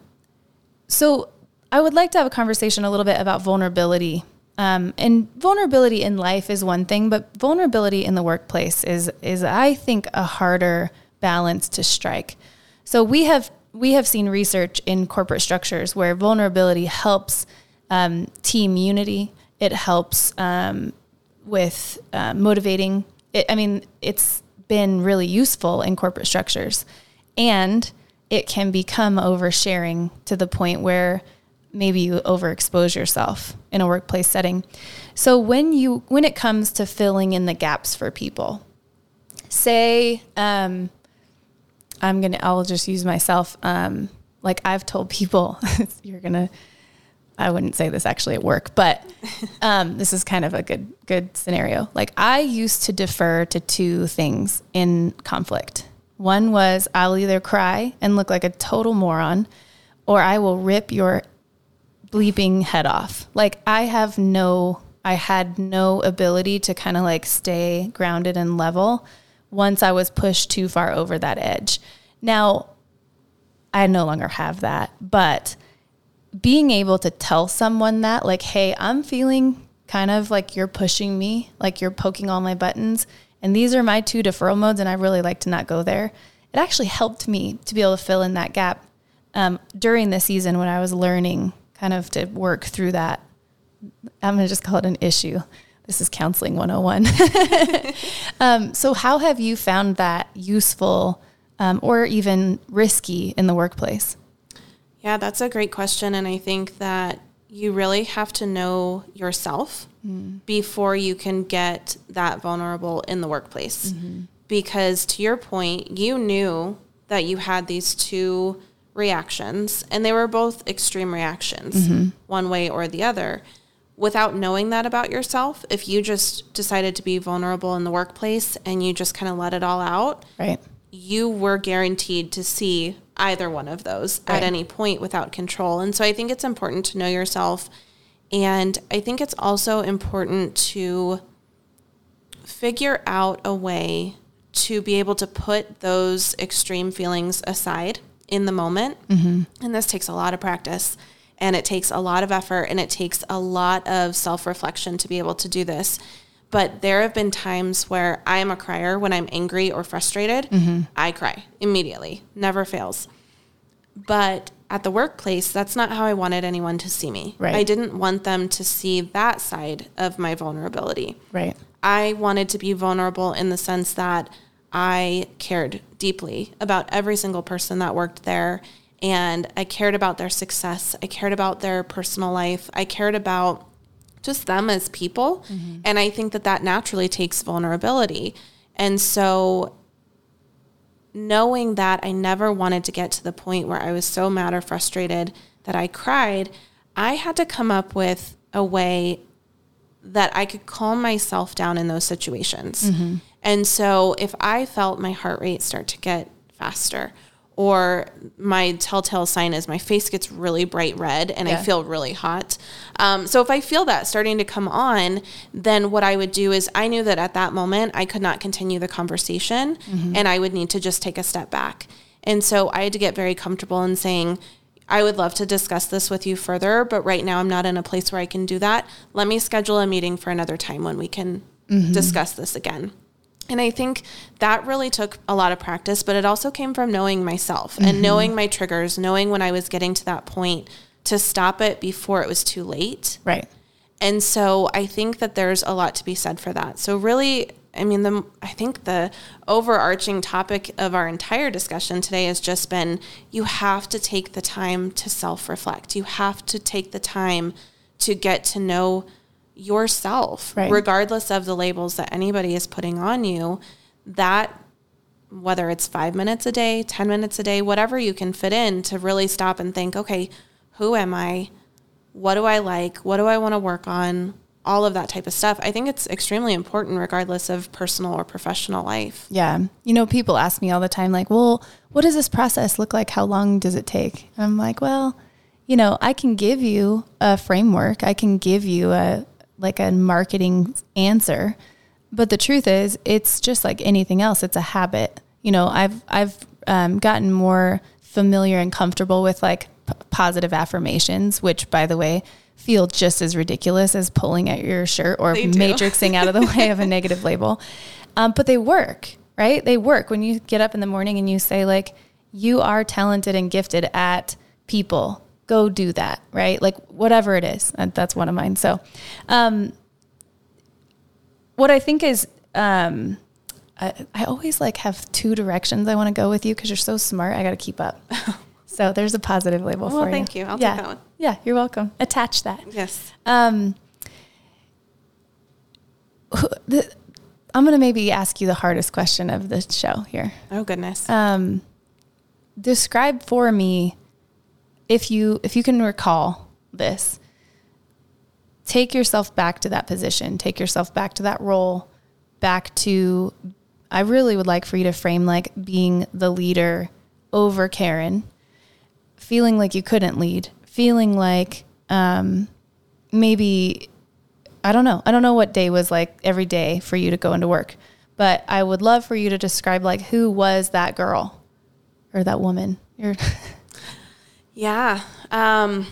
so I would like to have a conversation a little bit about vulnerability. Um, and vulnerability in life is one thing, but vulnerability in the workplace is is I think a harder balance to strike. So we have we have seen research in corporate structures where vulnerability helps um, team unity It helps um, with uh, motivating. It, I mean, it's been really useful in corporate structures, and it can become oversharing to the point where maybe you overexpose yourself in a workplace setting. So when you when it comes to filling in the gaps for people, say um, I'm gonna I'll just use myself. Um, like I've told people, you're gonna. I wouldn't say this actually at work, but um, this is kind of a good good scenario. Like I used to defer to two things in conflict. One was I'll either cry and look like a total moron, or I will rip your bleeping head off. Like I have no, I had no ability to kind of like stay grounded and level once I was pushed too far over that edge. Now, I no longer have that, but being able to tell someone that, like, hey, I'm feeling kind of like you're pushing me, like you're poking all my buttons, and these are my two deferral modes, and I really like to not go there. It actually helped me to be able to fill in that gap um, during the season when I was learning kind of to work through that. I'm going to just call it an issue. This is counseling 101. um, so, how have you found that useful um, or even risky in the workplace? Yeah, that's a great question. And I think that you really have to know yourself mm. before you can get that vulnerable in the workplace. Mm-hmm. Because to your point, you knew that you had these two reactions, and they were both extreme reactions, mm-hmm. one way or the other. Without knowing that about yourself, if you just decided to be vulnerable in the workplace and you just kind of let it all out, right. You were guaranteed to see either one of those right. at any point without control. And so I think it's important to know yourself. And I think it's also important to figure out a way to be able to put those extreme feelings aside in the moment. Mm-hmm. And this takes a lot of practice and it takes a lot of effort and it takes a lot of self reflection to be able to do this. But there have been times where I am a crier when I'm angry or frustrated. Mm-hmm. I cry immediately, never fails. But at the workplace, that's not how I wanted anyone to see me. Right. I didn't want them to see that side of my vulnerability. Right. I wanted to be vulnerable in the sense that I cared deeply about every single person that worked there. And I cared about their success. I cared about their personal life. I cared about just them as people. Mm-hmm. And I think that that naturally takes vulnerability. And so, knowing that I never wanted to get to the point where I was so mad or frustrated that I cried, I had to come up with a way that I could calm myself down in those situations. Mm-hmm. And so if I felt my heart rate start to get faster, or my telltale sign is my face gets really bright red and yeah. I feel really hot. Um, so if I feel that starting to come on, then what I would do is I knew that at that moment I could not continue the conversation mm-hmm. and I would need to just take a step back. And so I had to get very comfortable in saying, I would love to discuss this with you further, but right now I'm not in a place where I can do that. Let me schedule a meeting for another time when we can mm-hmm. discuss this again. And I think that really took a lot of practice, but it also came from knowing myself mm-hmm. and knowing my triggers, knowing when I was getting to that point to stop it before it was too late. Right. And so I think that there's a lot to be said for that. So really, I mean, the I think the overarching topic of our entire discussion today has just been you have to take the time to self-reflect. You have to take the time to get to know yourself, right. regardless of the labels that anybody is putting on you, that whether it's five minutes a day, 10 minutes a day, whatever you can fit in to really stop and think, okay, who am I? What do I like? What do I want to work on? All of that type of stuff. I think it's extremely important, regardless of personal or professional life. Yeah. You know, people ask me all the time, like, well, what does this process look like? How long does it take? And I'm like, well, you know, I can give you a framework, I can give you a, like a marketing answer. But the truth is, it's just like anything else. It's a habit. You know, I've I've um, gotten more familiar and comfortable with like p- positive affirmations, which, by the way, feel just as ridiculous as pulling at your shirt or matrixing out of the way of a negative label. Um, but they work, right? They work when you get up in the morning and you say like, "You are talented and gifted at people." Go do that, right? Like whatever it is. That's one of mine. So, um, what I think is, um, I, I always like have two directions I want to go with you because you're so smart. I got to keep up. so there's a positive label Well, for you. thank you. I'll take yeah. that one. Yeah, you're welcome. Attach that. Yes. Um, the, I'm going to maybe ask you the hardest question of the show here. Oh goodness. Um, describe for me, if you if you can recall this, take yourself back to that position, take yourself back to that role, back to. I really would like for you to frame like being the leader over Karen, feeling like you couldn't lead, feeling like um, maybe I don't know. I don't know what day was like every day for you to go into work, but I would love for you to describe like who was that girl or that woman. You're Yeah. Um,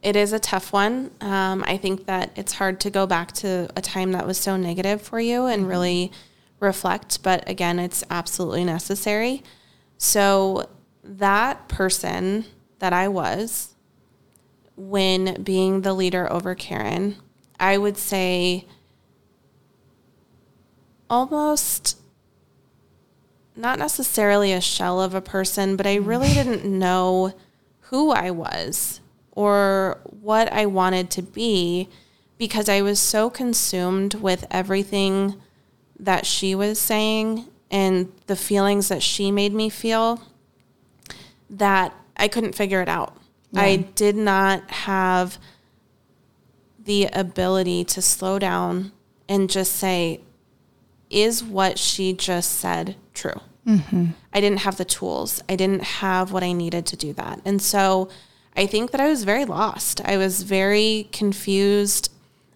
it is a tough one. Um, I think that it's hard to go back to a time that was so negative for you and really reflect, but again, it's absolutely necessary. So, that person that I was when being the leader over Karen, I would say almost not necessarily a shell of a person, but I really mm. didn't know who I was or what I wanted to be because I was so consumed with everything that she was saying and the feelings that she made me feel that I couldn't figure it out. I did not have the ability to slow down and just say, is what she just said true? I didn't have the tools. I didn't have what I needed to do that. And so I think that I was very lost. I was very confused.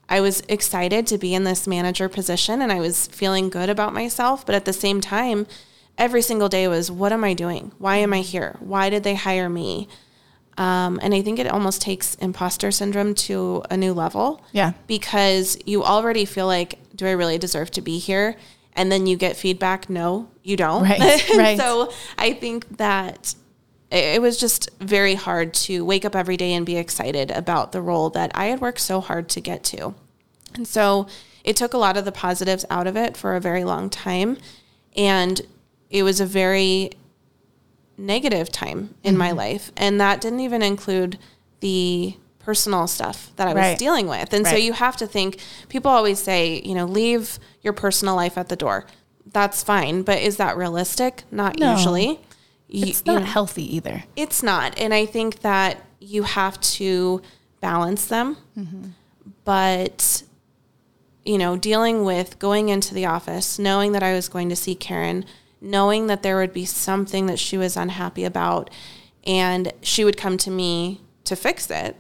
I was excited to be in this manager position and I was feeling good about myself. But at the same time, every single day was, what am I doing? Why am I here? Why did they hire me? Um, and I think it almost takes imposter syndrome to a new level yeah. because you already feel like, do I really deserve to be here? And then you get feedback, no, you don't. Right, right. so I think that it it was just very hard to wake up every day and be excited about the role that I had worked so hard to get to. And so it took a lot of the positives out of it for a very long time. And it was a very negative time in my mm-hmm. life. And that didn't even include the personal stuff that I was Right. dealing with. And so you have to think, people always say, you know, leave your personal life at the door. That's fine. But is that realistic? Not No. usually. You- It's you not know, healthy either. it's not. And I think that you have to balance them. Mm-hmm. But, you know, dealing with going into the office, knowing that I was going to see Karen, knowing that there would be something that she was unhappy about, and she would come to me to fix it, Right.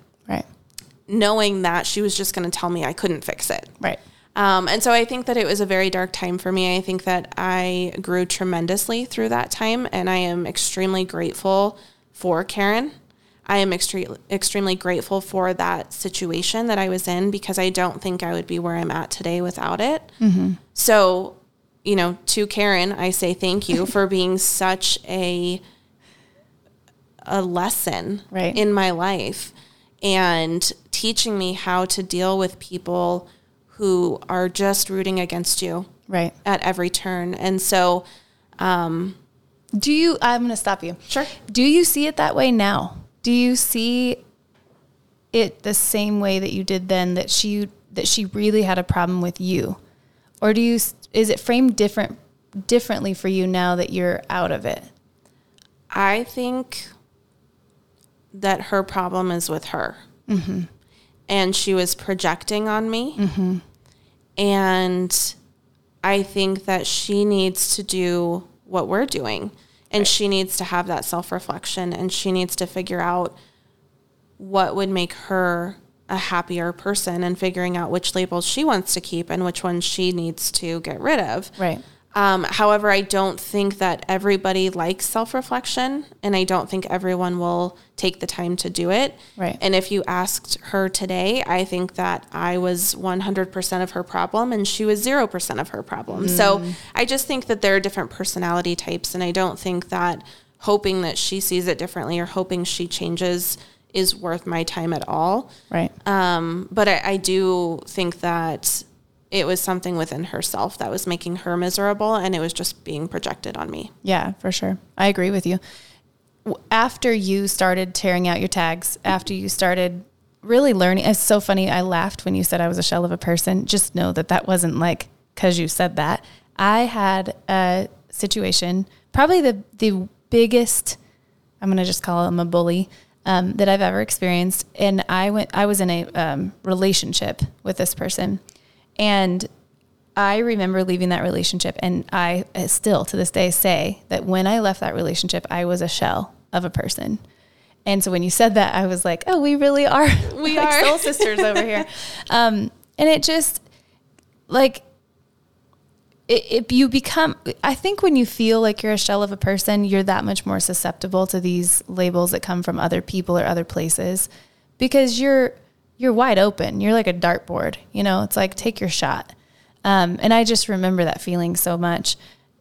Knowing that she was just going to tell me I couldn't fix it. Right. Um, and so I think that it was a very dark time for me. I think that I grew tremendously through that time, and I am extremely grateful for Karen. I am extre- extremely grateful for that situation that I was in because I don't think I would be where I'm at today without it. So, you know, to Karen, I say thank you for being such a a lesson Right. in my life and teaching me how to deal with people who are just rooting against you Right. at every turn. And so, um, Do you, I'm going to stop you. Sure. Do you see it that way now? Do you see it the same way that you did then that she that she really had a problem with you? Or do you is it framed different differently for you now that you're out of it? I think that her problem is with her. Mm-hmm. And she was projecting on me. Mm-hmm. And I think that she needs to do what we're doing. And she needs to have that self reflection and she needs to figure out what would make her a happier person and figuring out which labels she wants to keep and which ones she needs to get rid of. Right. Um, however, I don't think that everybody likes self reflection, and I don't think everyone will take the time to do it. Right. And if you asked her today, I think that I was 100% of her problem and she was 0% of her problem. So I just think that there are different personality types, and I don't think that hoping that she sees it differently or hoping she changes is worth my time at all. Right. Um, but I, I do think that it was something within herself that was making her miserable and it was just being projected on me. Yeah, for sure. I agree with you. After you started tearing out your tags, after you started really learning, it's so funny. I laughed when you said I was a shell of a person. Just know that that wasn't like because you said that. I had a situation, probably the the biggest. I'm gonna just call him a bully um, that I've ever experienced. And I went. I was in a um, relationship with this person, and I remember leaving that relationship, and I still to this day say that when I left that relationship, I was a shell of a person. And so when you said that, I was like, "Oh, we really are, We like are. soul sisters over here." Um, and it just like if you become i think when you feel like you're a shell of a person you're that much more susceptible to these labels that come from other people or other places because you're you're wide open. You're like a dartboard you know? It's like take your shot. Um, and i just remember that feeling so much.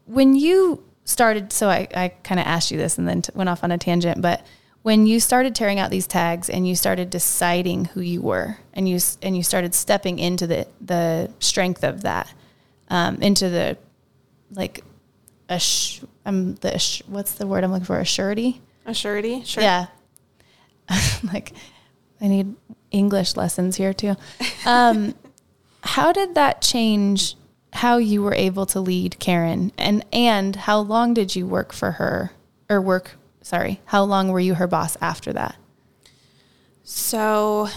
When you started so i, I kind of asked you this and then t- went off on a tangent but when you started tearing out these tags and you started deciding who you were and you and you started stepping into the the strength of that um, into the like a sh- um, the what's the word I'm looking for? A surety? A surety? Sure. yeah. Like I need English lessons here too. Um, how did that change how you were able to lead Karen? And and how long did you work for her? Or work sorry how long were you her boss after that? So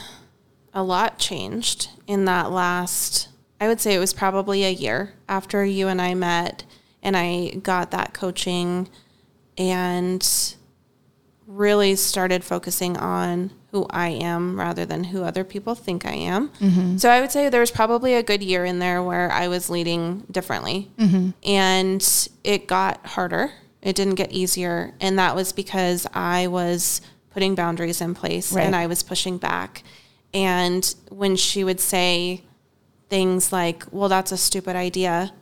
a lot changed in that last, I would say it was probably a year after you and I met and I got that coaching. And really started focusing on who I am rather than who other people think I am. Mm-hmm. So I would say there was probably a good year in there where I was leading differently. Mm-hmm. And it got harder. It didn't get easier. And that was because I was putting boundaries in place Right. and I was pushing back. And when she would say things like, well, that's a stupid idea,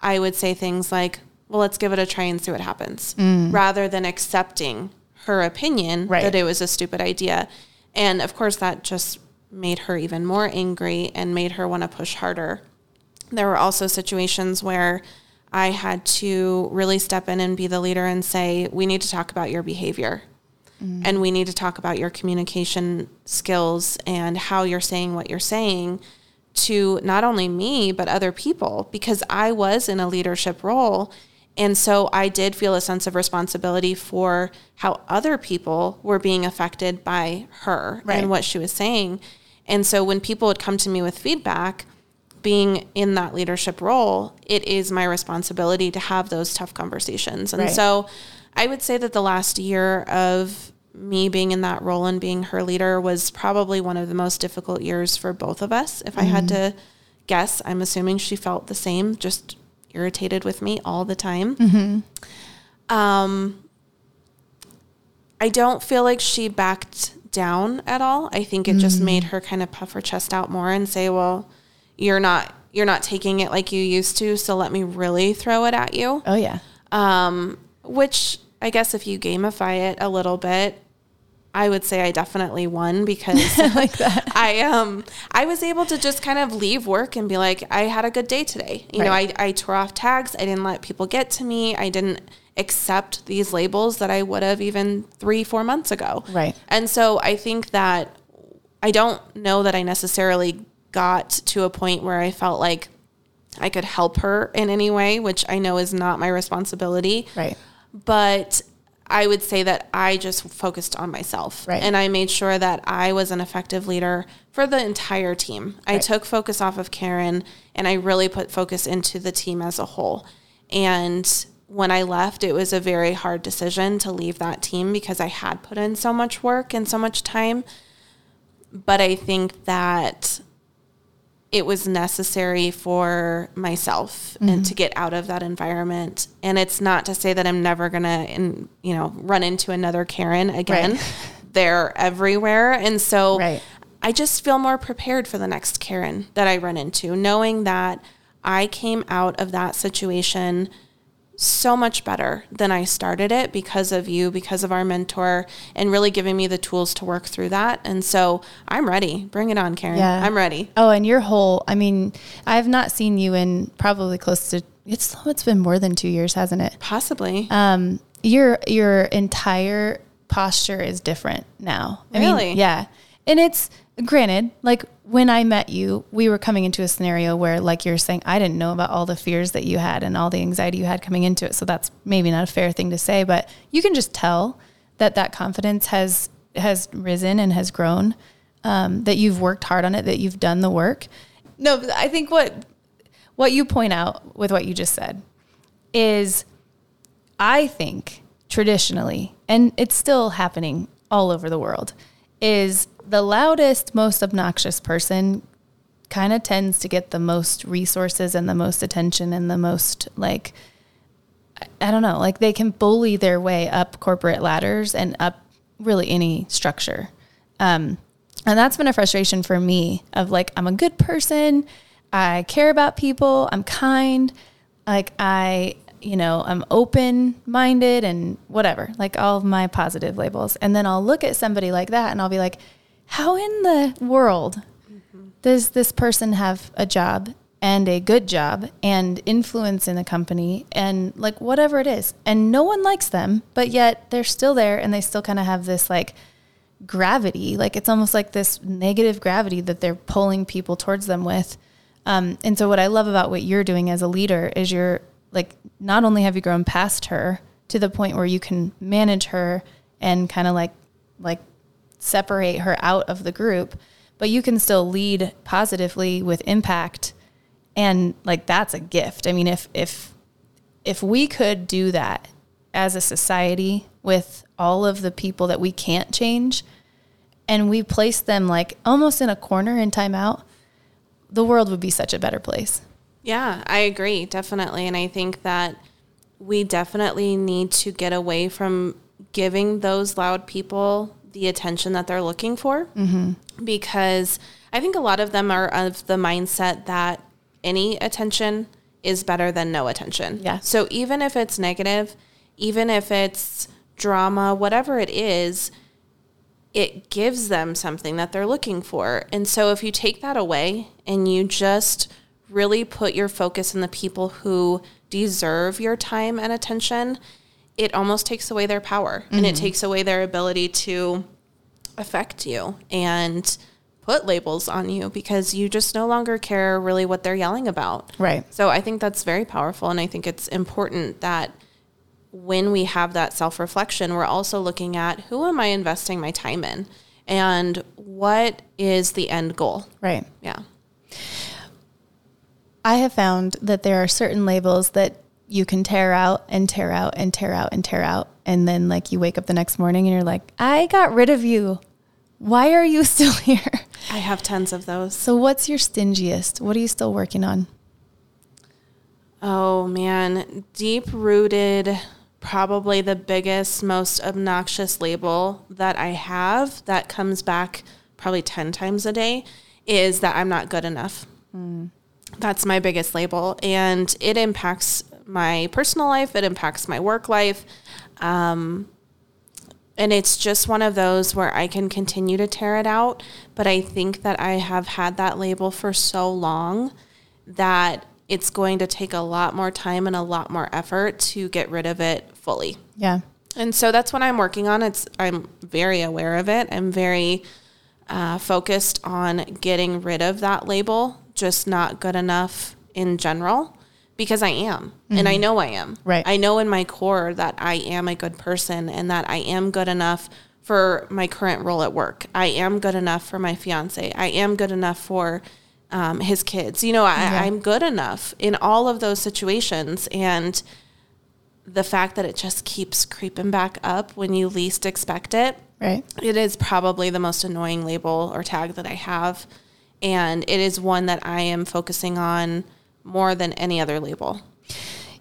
I would say things like, well, let's give it a try and see what happens, mm. rather than accepting her opinion Right. that it was a stupid idea. And of course, that just made her even more angry and made her want to push harder. There were also situations where I had to really step in and be the leader and say, we need to talk about your behavior. Mm. And we need to talk about your communication skills and how you're saying what you're saying to not only me, but other people, because I was in a leadership role. And so I did feel a sense of responsibility for how other people were being affected by her Right. and what she was saying. And so when people would come to me with feedback, being in that leadership role, it is my responsibility to have those tough conversations. And Right. so I would say that the last year of me being in that role and being her leader was probably one of the most difficult years for both of us. If I had mm-hmm. to guess, I'm assuming she felt the same, just irritated with me all the time. Um, I don't feel like she backed down at all. I think it just made her kind of puff her chest out more and say, "Well, you're not you're not taking it like you used to, so let me really throw it at you." oh yeah Um, which I guess if you gamify it a little bit, I would say I definitely won because like that I um I was able to just kind of leave work and be like, I had a good day today. You know, I, I tore off tags. I didn't let people get to me. I didn't accept these labels that I would have even three, four months ago. Right. And so I think that I don't know that I necessarily got to a point where I felt like I could help her in any way, which I know is not my responsibility right but I would say that I just focused on myself. Right. And I made sure that I was an effective leader for the entire team. I took focus off of Karen and I really put focus into the team as a whole. And when I left, it was a very hard decision to leave that team because I had put in so much work and so much time. But I think that it was necessary for myself and to mm-hmm. get out of that environment. And it's not to say that I'm never gonna, in, you know, run into another Karen again. Right. They're everywhere, and so Right. I just feel more prepared for the next Karen that I run into, knowing that I came out of that situation so much better than I started it because of you, because of our mentor, and really giving me the tools to work through that. And so I'm ready. Bring it on, Karen. Yeah. I'm ready. Oh, and your whole, I mean, I've not seen you in probably close to, it's, it's been more than two years, hasn't it? Possibly. Um, your, your entire posture is different now. I really? Mean, yeah. And it's, granted, like when I met you, we were coming into a scenario where, like you're saying, I didn't know about all the fears that you had and all the anxiety you had coming into it. So that's maybe not a fair thing to say, but you can just tell that that confidence has has risen and has grown. Um, that you've worked hard on it, that you've done the work. No, I think what what you point out with what you just said is, I think traditionally, and it's still happening all over the world, is the loudest, most obnoxious person kind of tends to get the most resources and the most attention and the most like I don't know, like they can bully their way up corporate ladders and up really any structure. Um, and that's been a frustration for me of like I'm a good person, I care about people, I'm kind, like I you know, I'm open minded and whatever, like all of my positive labels. And then I'll look at somebody like that and I'll be like, how in the world mm-hmm. does this person have a job and a good job and influence in the company and like whatever it is and no one likes them but yet they're still there and they still kind of have this like gravity like it's almost like this negative gravity that they're pulling people towards them with um, and so what i love about what you're doing as a leader is you're like not only have you grown past her to the point where you can manage her and kind of like like separate her out of the group, but you can still lead positively with impact. And like that's a gift. I mean, if if if we could do that as a society with all of the people that we can't change and we place them like almost in a corner in timeout, the world would be such a better place. Yeah, I agree, definitely. And I think that we definitely need to get away from giving those loud people the attention that they're looking for mm-hmm. because I think a lot of them are of the mindset that any attention is better than no attention. Yeah. So even if it's negative, even if it's drama, whatever it is, it gives them something that they're looking for. And so if you take that away and you just really put your focus on the people who deserve your time and attention, it almost takes away their power mm-hmm. and it mm-hmm. takes away their ability to affect you and put labels on you because you just no longer care really what they're yelling about. Right. So I think that's very powerful and I think it's important that when we have that self-reflection, we're also looking at who am I investing my time in and what is the end goal? Right. Yeah. I have found that there are certain labels that you can tear out and tear out and tear out and tear out. And then, like, you wake up the next morning and you're like, I got rid of you. Why are you still here? I have tons of those. So, what's your stingiest? What are you still working on? Oh, man. Deep rooted, probably the biggest, most obnoxious label that I have that comes back probably 10 times a day is that I'm not good enough. Mm. That's my biggest label. And it impacts my personal life, it impacts my work life. Um, and it's just one of those where I can continue to tear it out. But I think that I have had that label for so long that it's going to take a lot more time and a lot more effort to get rid of it fully. Yeah. And so that's what I'm working on. It's I'm very aware of it. I'm very uh, focused on getting rid of that label, just not good enough in general because I am mm-hmm. and I mm-hmm. know I am. Right. I know in my core that I am a good person and that I am good enough for my current role at work. I am good enough for my fiance. I am good enough for um, his kids. You know, I, I'm good enough in all of those situations. And the fact that it just keeps creeping back up when you least expect it. Right. It is probably the most annoying label or tag that I have. And it is one that I am focusing on more than any other label.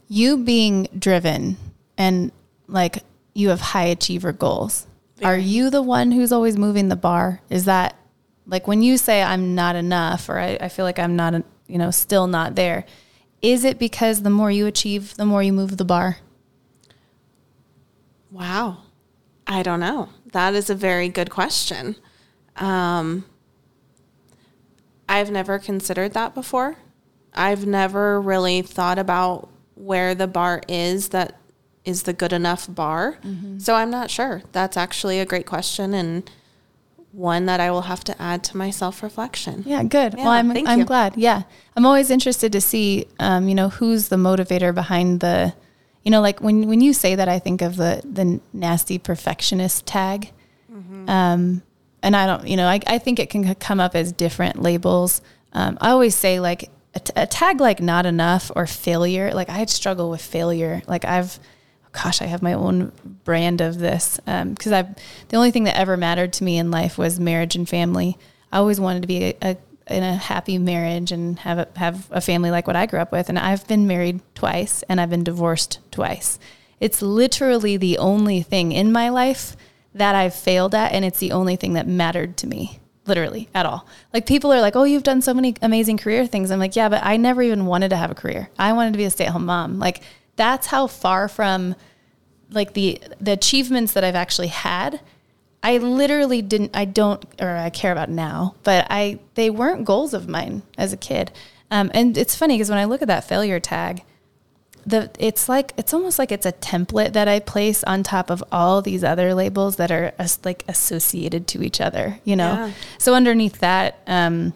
You being driven and like you have high achiever goals. Very. Are you the one who's always moving the bar? Is that like when you say I'm not enough or I, I feel like I'm not, you know, still not there? is it because the more you achieve, the more you move the bar? Wow. I don't know. That is a very good question. Um, I've never considered that before. I've never really thought about where the bar is that is the good enough bar. Mm-hmm. So I'm not sure. That's actually a great question and one that I will have to add to my self reflection. Yeah, good. Yeah, well, I'm I'm you. glad. Yeah, I'm always interested to see, um, you know, who's the motivator behind the, you know, like when when you say that, I think of the the nasty perfectionist tag, mm-hmm. um, and I don't, you know, I I think it can come up as different labels. Um, I always say like a, t- a tag like not enough or failure. Like I struggle with failure. Like I've gosh, I have my own brand of this because um, I've the only thing that ever mattered to me in life was marriage and family. I always wanted to be a, a in a happy marriage and have a, have a family like what I grew up with. And I've been married twice and I've been divorced twice. It's literally the only thing in my life that I've failed at, and it's the only thing that mattered to me, literally at all. Like people are like, "Oh, you've done so many amazing career things." I'm like, "Yeah, but I never even wanted to have a career. I wanted to be a stay-at-home mom." Like that's how far from like the the achievements that I've actually had. I literally didn't I don't or I care about now, but I they weren't goals of mine as a kid. Um, and it's funny because when I look at that failure tag, the it's like it's almost like it's a template that I place on top of all these other labels that are as, like associated to each other, you know. Yeah. So underneath that um,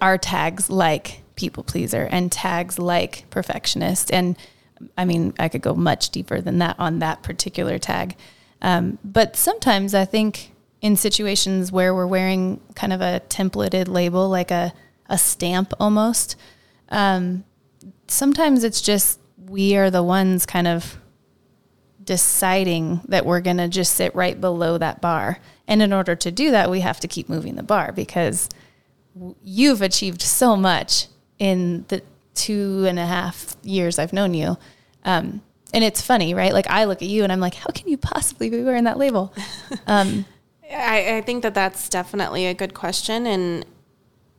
are tags like people pleaser and tags like perfectionist and I mean, I could go much deeper than that on that particular tag. Um, but sometimes I think in situations where we're wearing kind of a templated label, like a, a stamp almost, um, sometimes it's just we are the ones kind of deciding that we're going to just sit right below that bar. And in order to do that, we have to keep moving the bar because you've achieved so much in the two and a half years I've known you. Um, and it's funny, right? Like I look at you and I'm like, how can you possibly be wearing that label? Um, I, I think that that's definitely a good question. And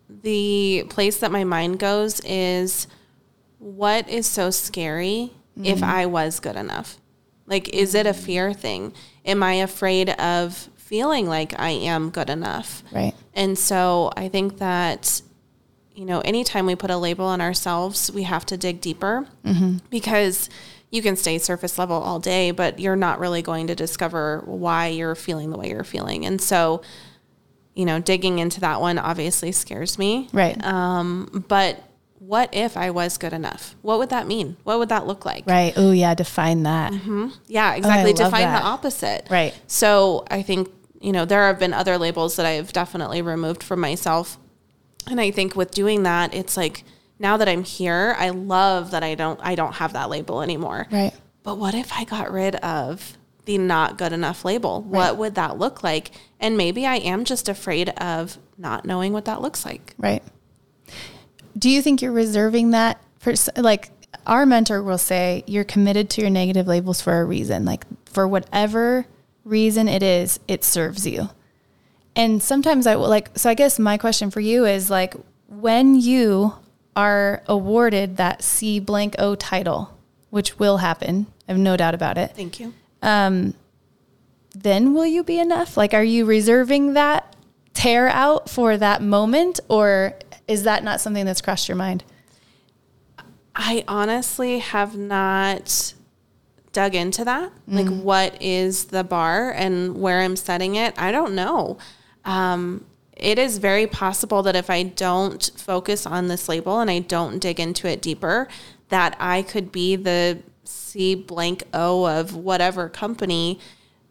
the place that my mind goes is what is so scary mm-hmm. if I was good enough? Like, is it a fear thing? Am I afraid of feeling like I am good enough? Right. And so I think that you know, anytime we put a label on ourselves, we have to dig deeper mm-hmm. because you can stay surface level all day, but you're not really going to discover why you're feeling the way you're feeling. And so, you know, digging into that one obviously scares me. Right. Um, but what if I was good enough? What would that mean? What would that look like? Right. Oh, yeah. Define that. Mm-hmm. Yeah, exactly. Oh, define that. the opposite. Right. So I think, you know, there have been other labels that I've definitely removed from myself and I think with doing that, it's like now that I'm here, I love that I don't I don't have that label anymore. Right. But what if I got rid of the not good enough label? Right. What would that look like? And maybe I am just afraid of not knowing what that looks like. Right. Do you think you're reserving that for like our mentor will say you're committed to your negative labels for a reason. Like for whatever reason it is, it serves you. And sometimes I will like, so I guess my question for you is like, when you are awarded that C blank O title, which will happen, I have no doubt about it. Thank you. Um, then will you be enough? Like, are you reserving that tear out for that moment, or is that not something that's crossed your mind? I honestly have not dug into that. Mm. Like, what is the bar and where I'm setting it? I don't know um, it is very possible that if I don't focus on this label and I don't dig into it deeper, that I could be the C blank O of whatever company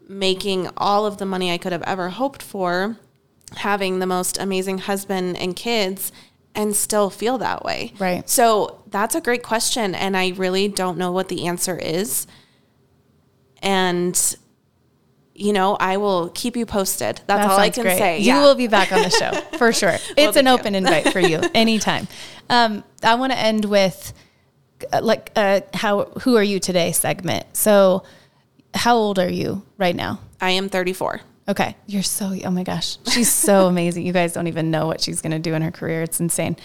making all of the money I could have ever hoped for, having the most amazing husband and kids, and still feel that way. Right. So that's a great question. And I really don't know what the answer is. And you know, I will keep you posted. That's that all I can great. say. You yeah. will be back on the show for sure. It's well, an open you. invite for you anytime. Um, I want to end with uh, like uh, how who are you today segment. So, how old are you right now? I am 34. Okay. You're so, oh my gosh. She's so amazing. You guys don't even know what she's going to do in her career. It's insane.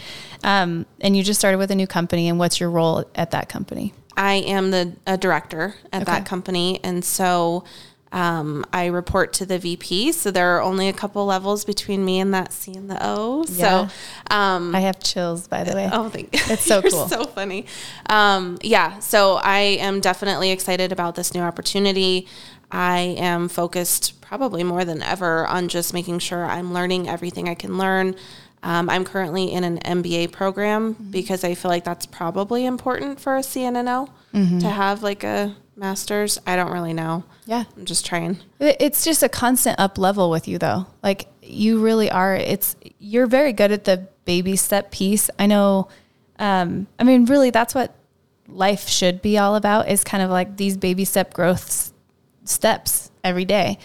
Um, and you just started with a new company. And what's your role at that company? I am the a director at Okay. that company. And so um, I report to the VP. So there are only a couple levels between me and that C and the O. Yeah. So, um, I have chills, by the way. Oh, thank you. It's so cool. So funny. Um, yeah. So I am definitely excited about this new opportunity. I am focused probably more than ever on just making sure I'm learning everything I can learn. Um, I'm currently in an MBA program Mm-hmm. because I feel like that's probably important for a CNNO Mm-hmm. to have like a master's. I don't really know. Yeah. I'm just trying. It's just a constant up level with you though. Like you really are it's you're very good at the baby step piece. I know um I mean really that's what life should be all about is kind of like these baby step growth s- steps every day.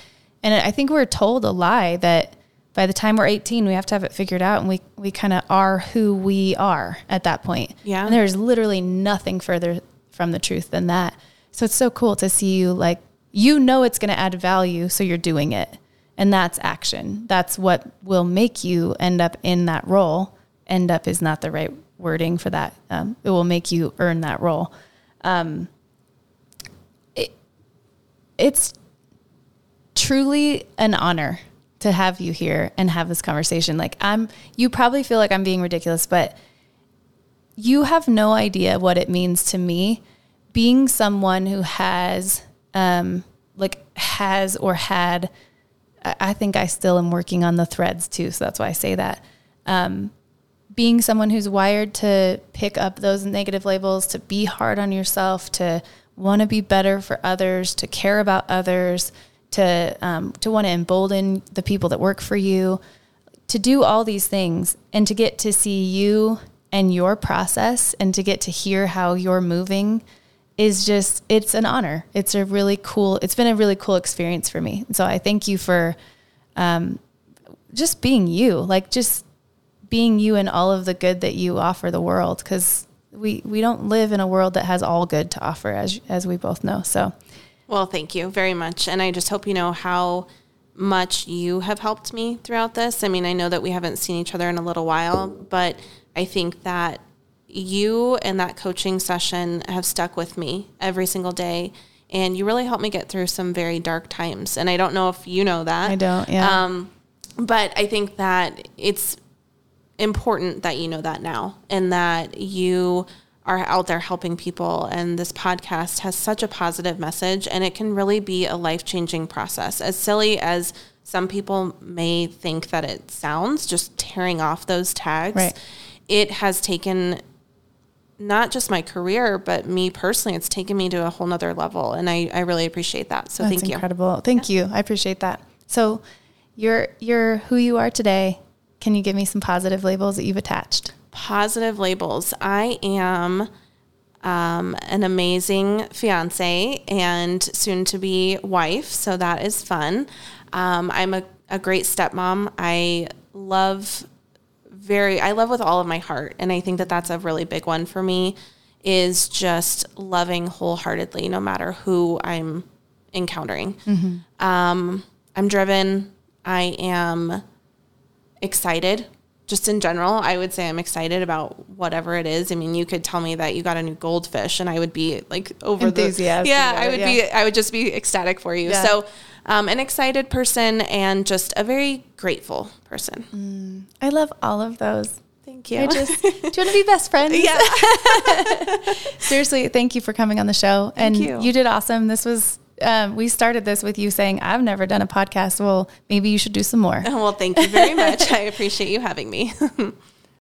And I think we're told a lie that by the time we're 18 we have to have it figured out and we we kind of are who we are at that point. Yeah. And there's literally nothing further from the truth than that. So it's so cool to see you like you know it's going to add value, so you're doing it. And that's action. That's what will make you end up in that role. End up is not the right wording for that. Um, it will make you earn that role. Um, it, it's truly an honor to have you here and have this conversation. Like I'm, you probably feel like I'm being ridiculous, but you have no idea what it means to me being someone who has um like has or had I think I still am working on the threads too, so that's why I say that. Um being someone who's wired to pick up those negative labels, to be hard on yourself, to want to be better for others, to care about others, to um, to want to embolden the people that work for you, to do all these things, and to get to see you and your process, and to get to hear how you're moving, is just it's an honor. It's a really cool. It's been a really cool experience for me. So I thank you for um, just being you, like just being you and all of the good that you offer the world because we we don't live in a world that has all good to offer as as we both know so Well, thank you very much. And I just hope you know how much you have helped me throughout this. I mean, I know that we haven't seen each other in a little while, but I think that you and that coaching session have stuck with me every single day. And you really helped me get through some very dark times. And I don't know if you know that. I don't, yeah. Um, but I think that it's important that you know that now and that you are out there helping people. And this podcast has such a positive message and it can really be a life-changing process. As silly as some people may think that it sounds just tearing off those tags Right. it has taken not just my career but me personally it's taken me to a whole nother level and i, I really appreciate that. So that's thank you. incredible. Thank you. I appreciate that. So you're you're who you are today. Can you give me some positive labels that you've attached positive labels. I am um, an amazing fiance and soon to be wife, so that is fun. Um, I'm a, a great stepmom. I love very, I love with all of my heart, and I think that that's a really big one for me. Is just loving wholeheartedly, no matter who I'm encountering. Um, I'm driven. I am excited just in general i would say i'm excited about whatever it is i mean you could tell me that you got a new goldfish and i would be like over Enthusiastic the yeah i it, would yeah. be i would just be ecstatic for you Yeah. so um, an excited person and just a very grateful person i love all of those thank you I just do you want to be best friends? yeah Seriously, thank you for coming on the show. and you. you did awesome. This was um, we started this with you saying, I've never done a podcast. Well, maybe you should do some more. well thank you very much i appreciate you having me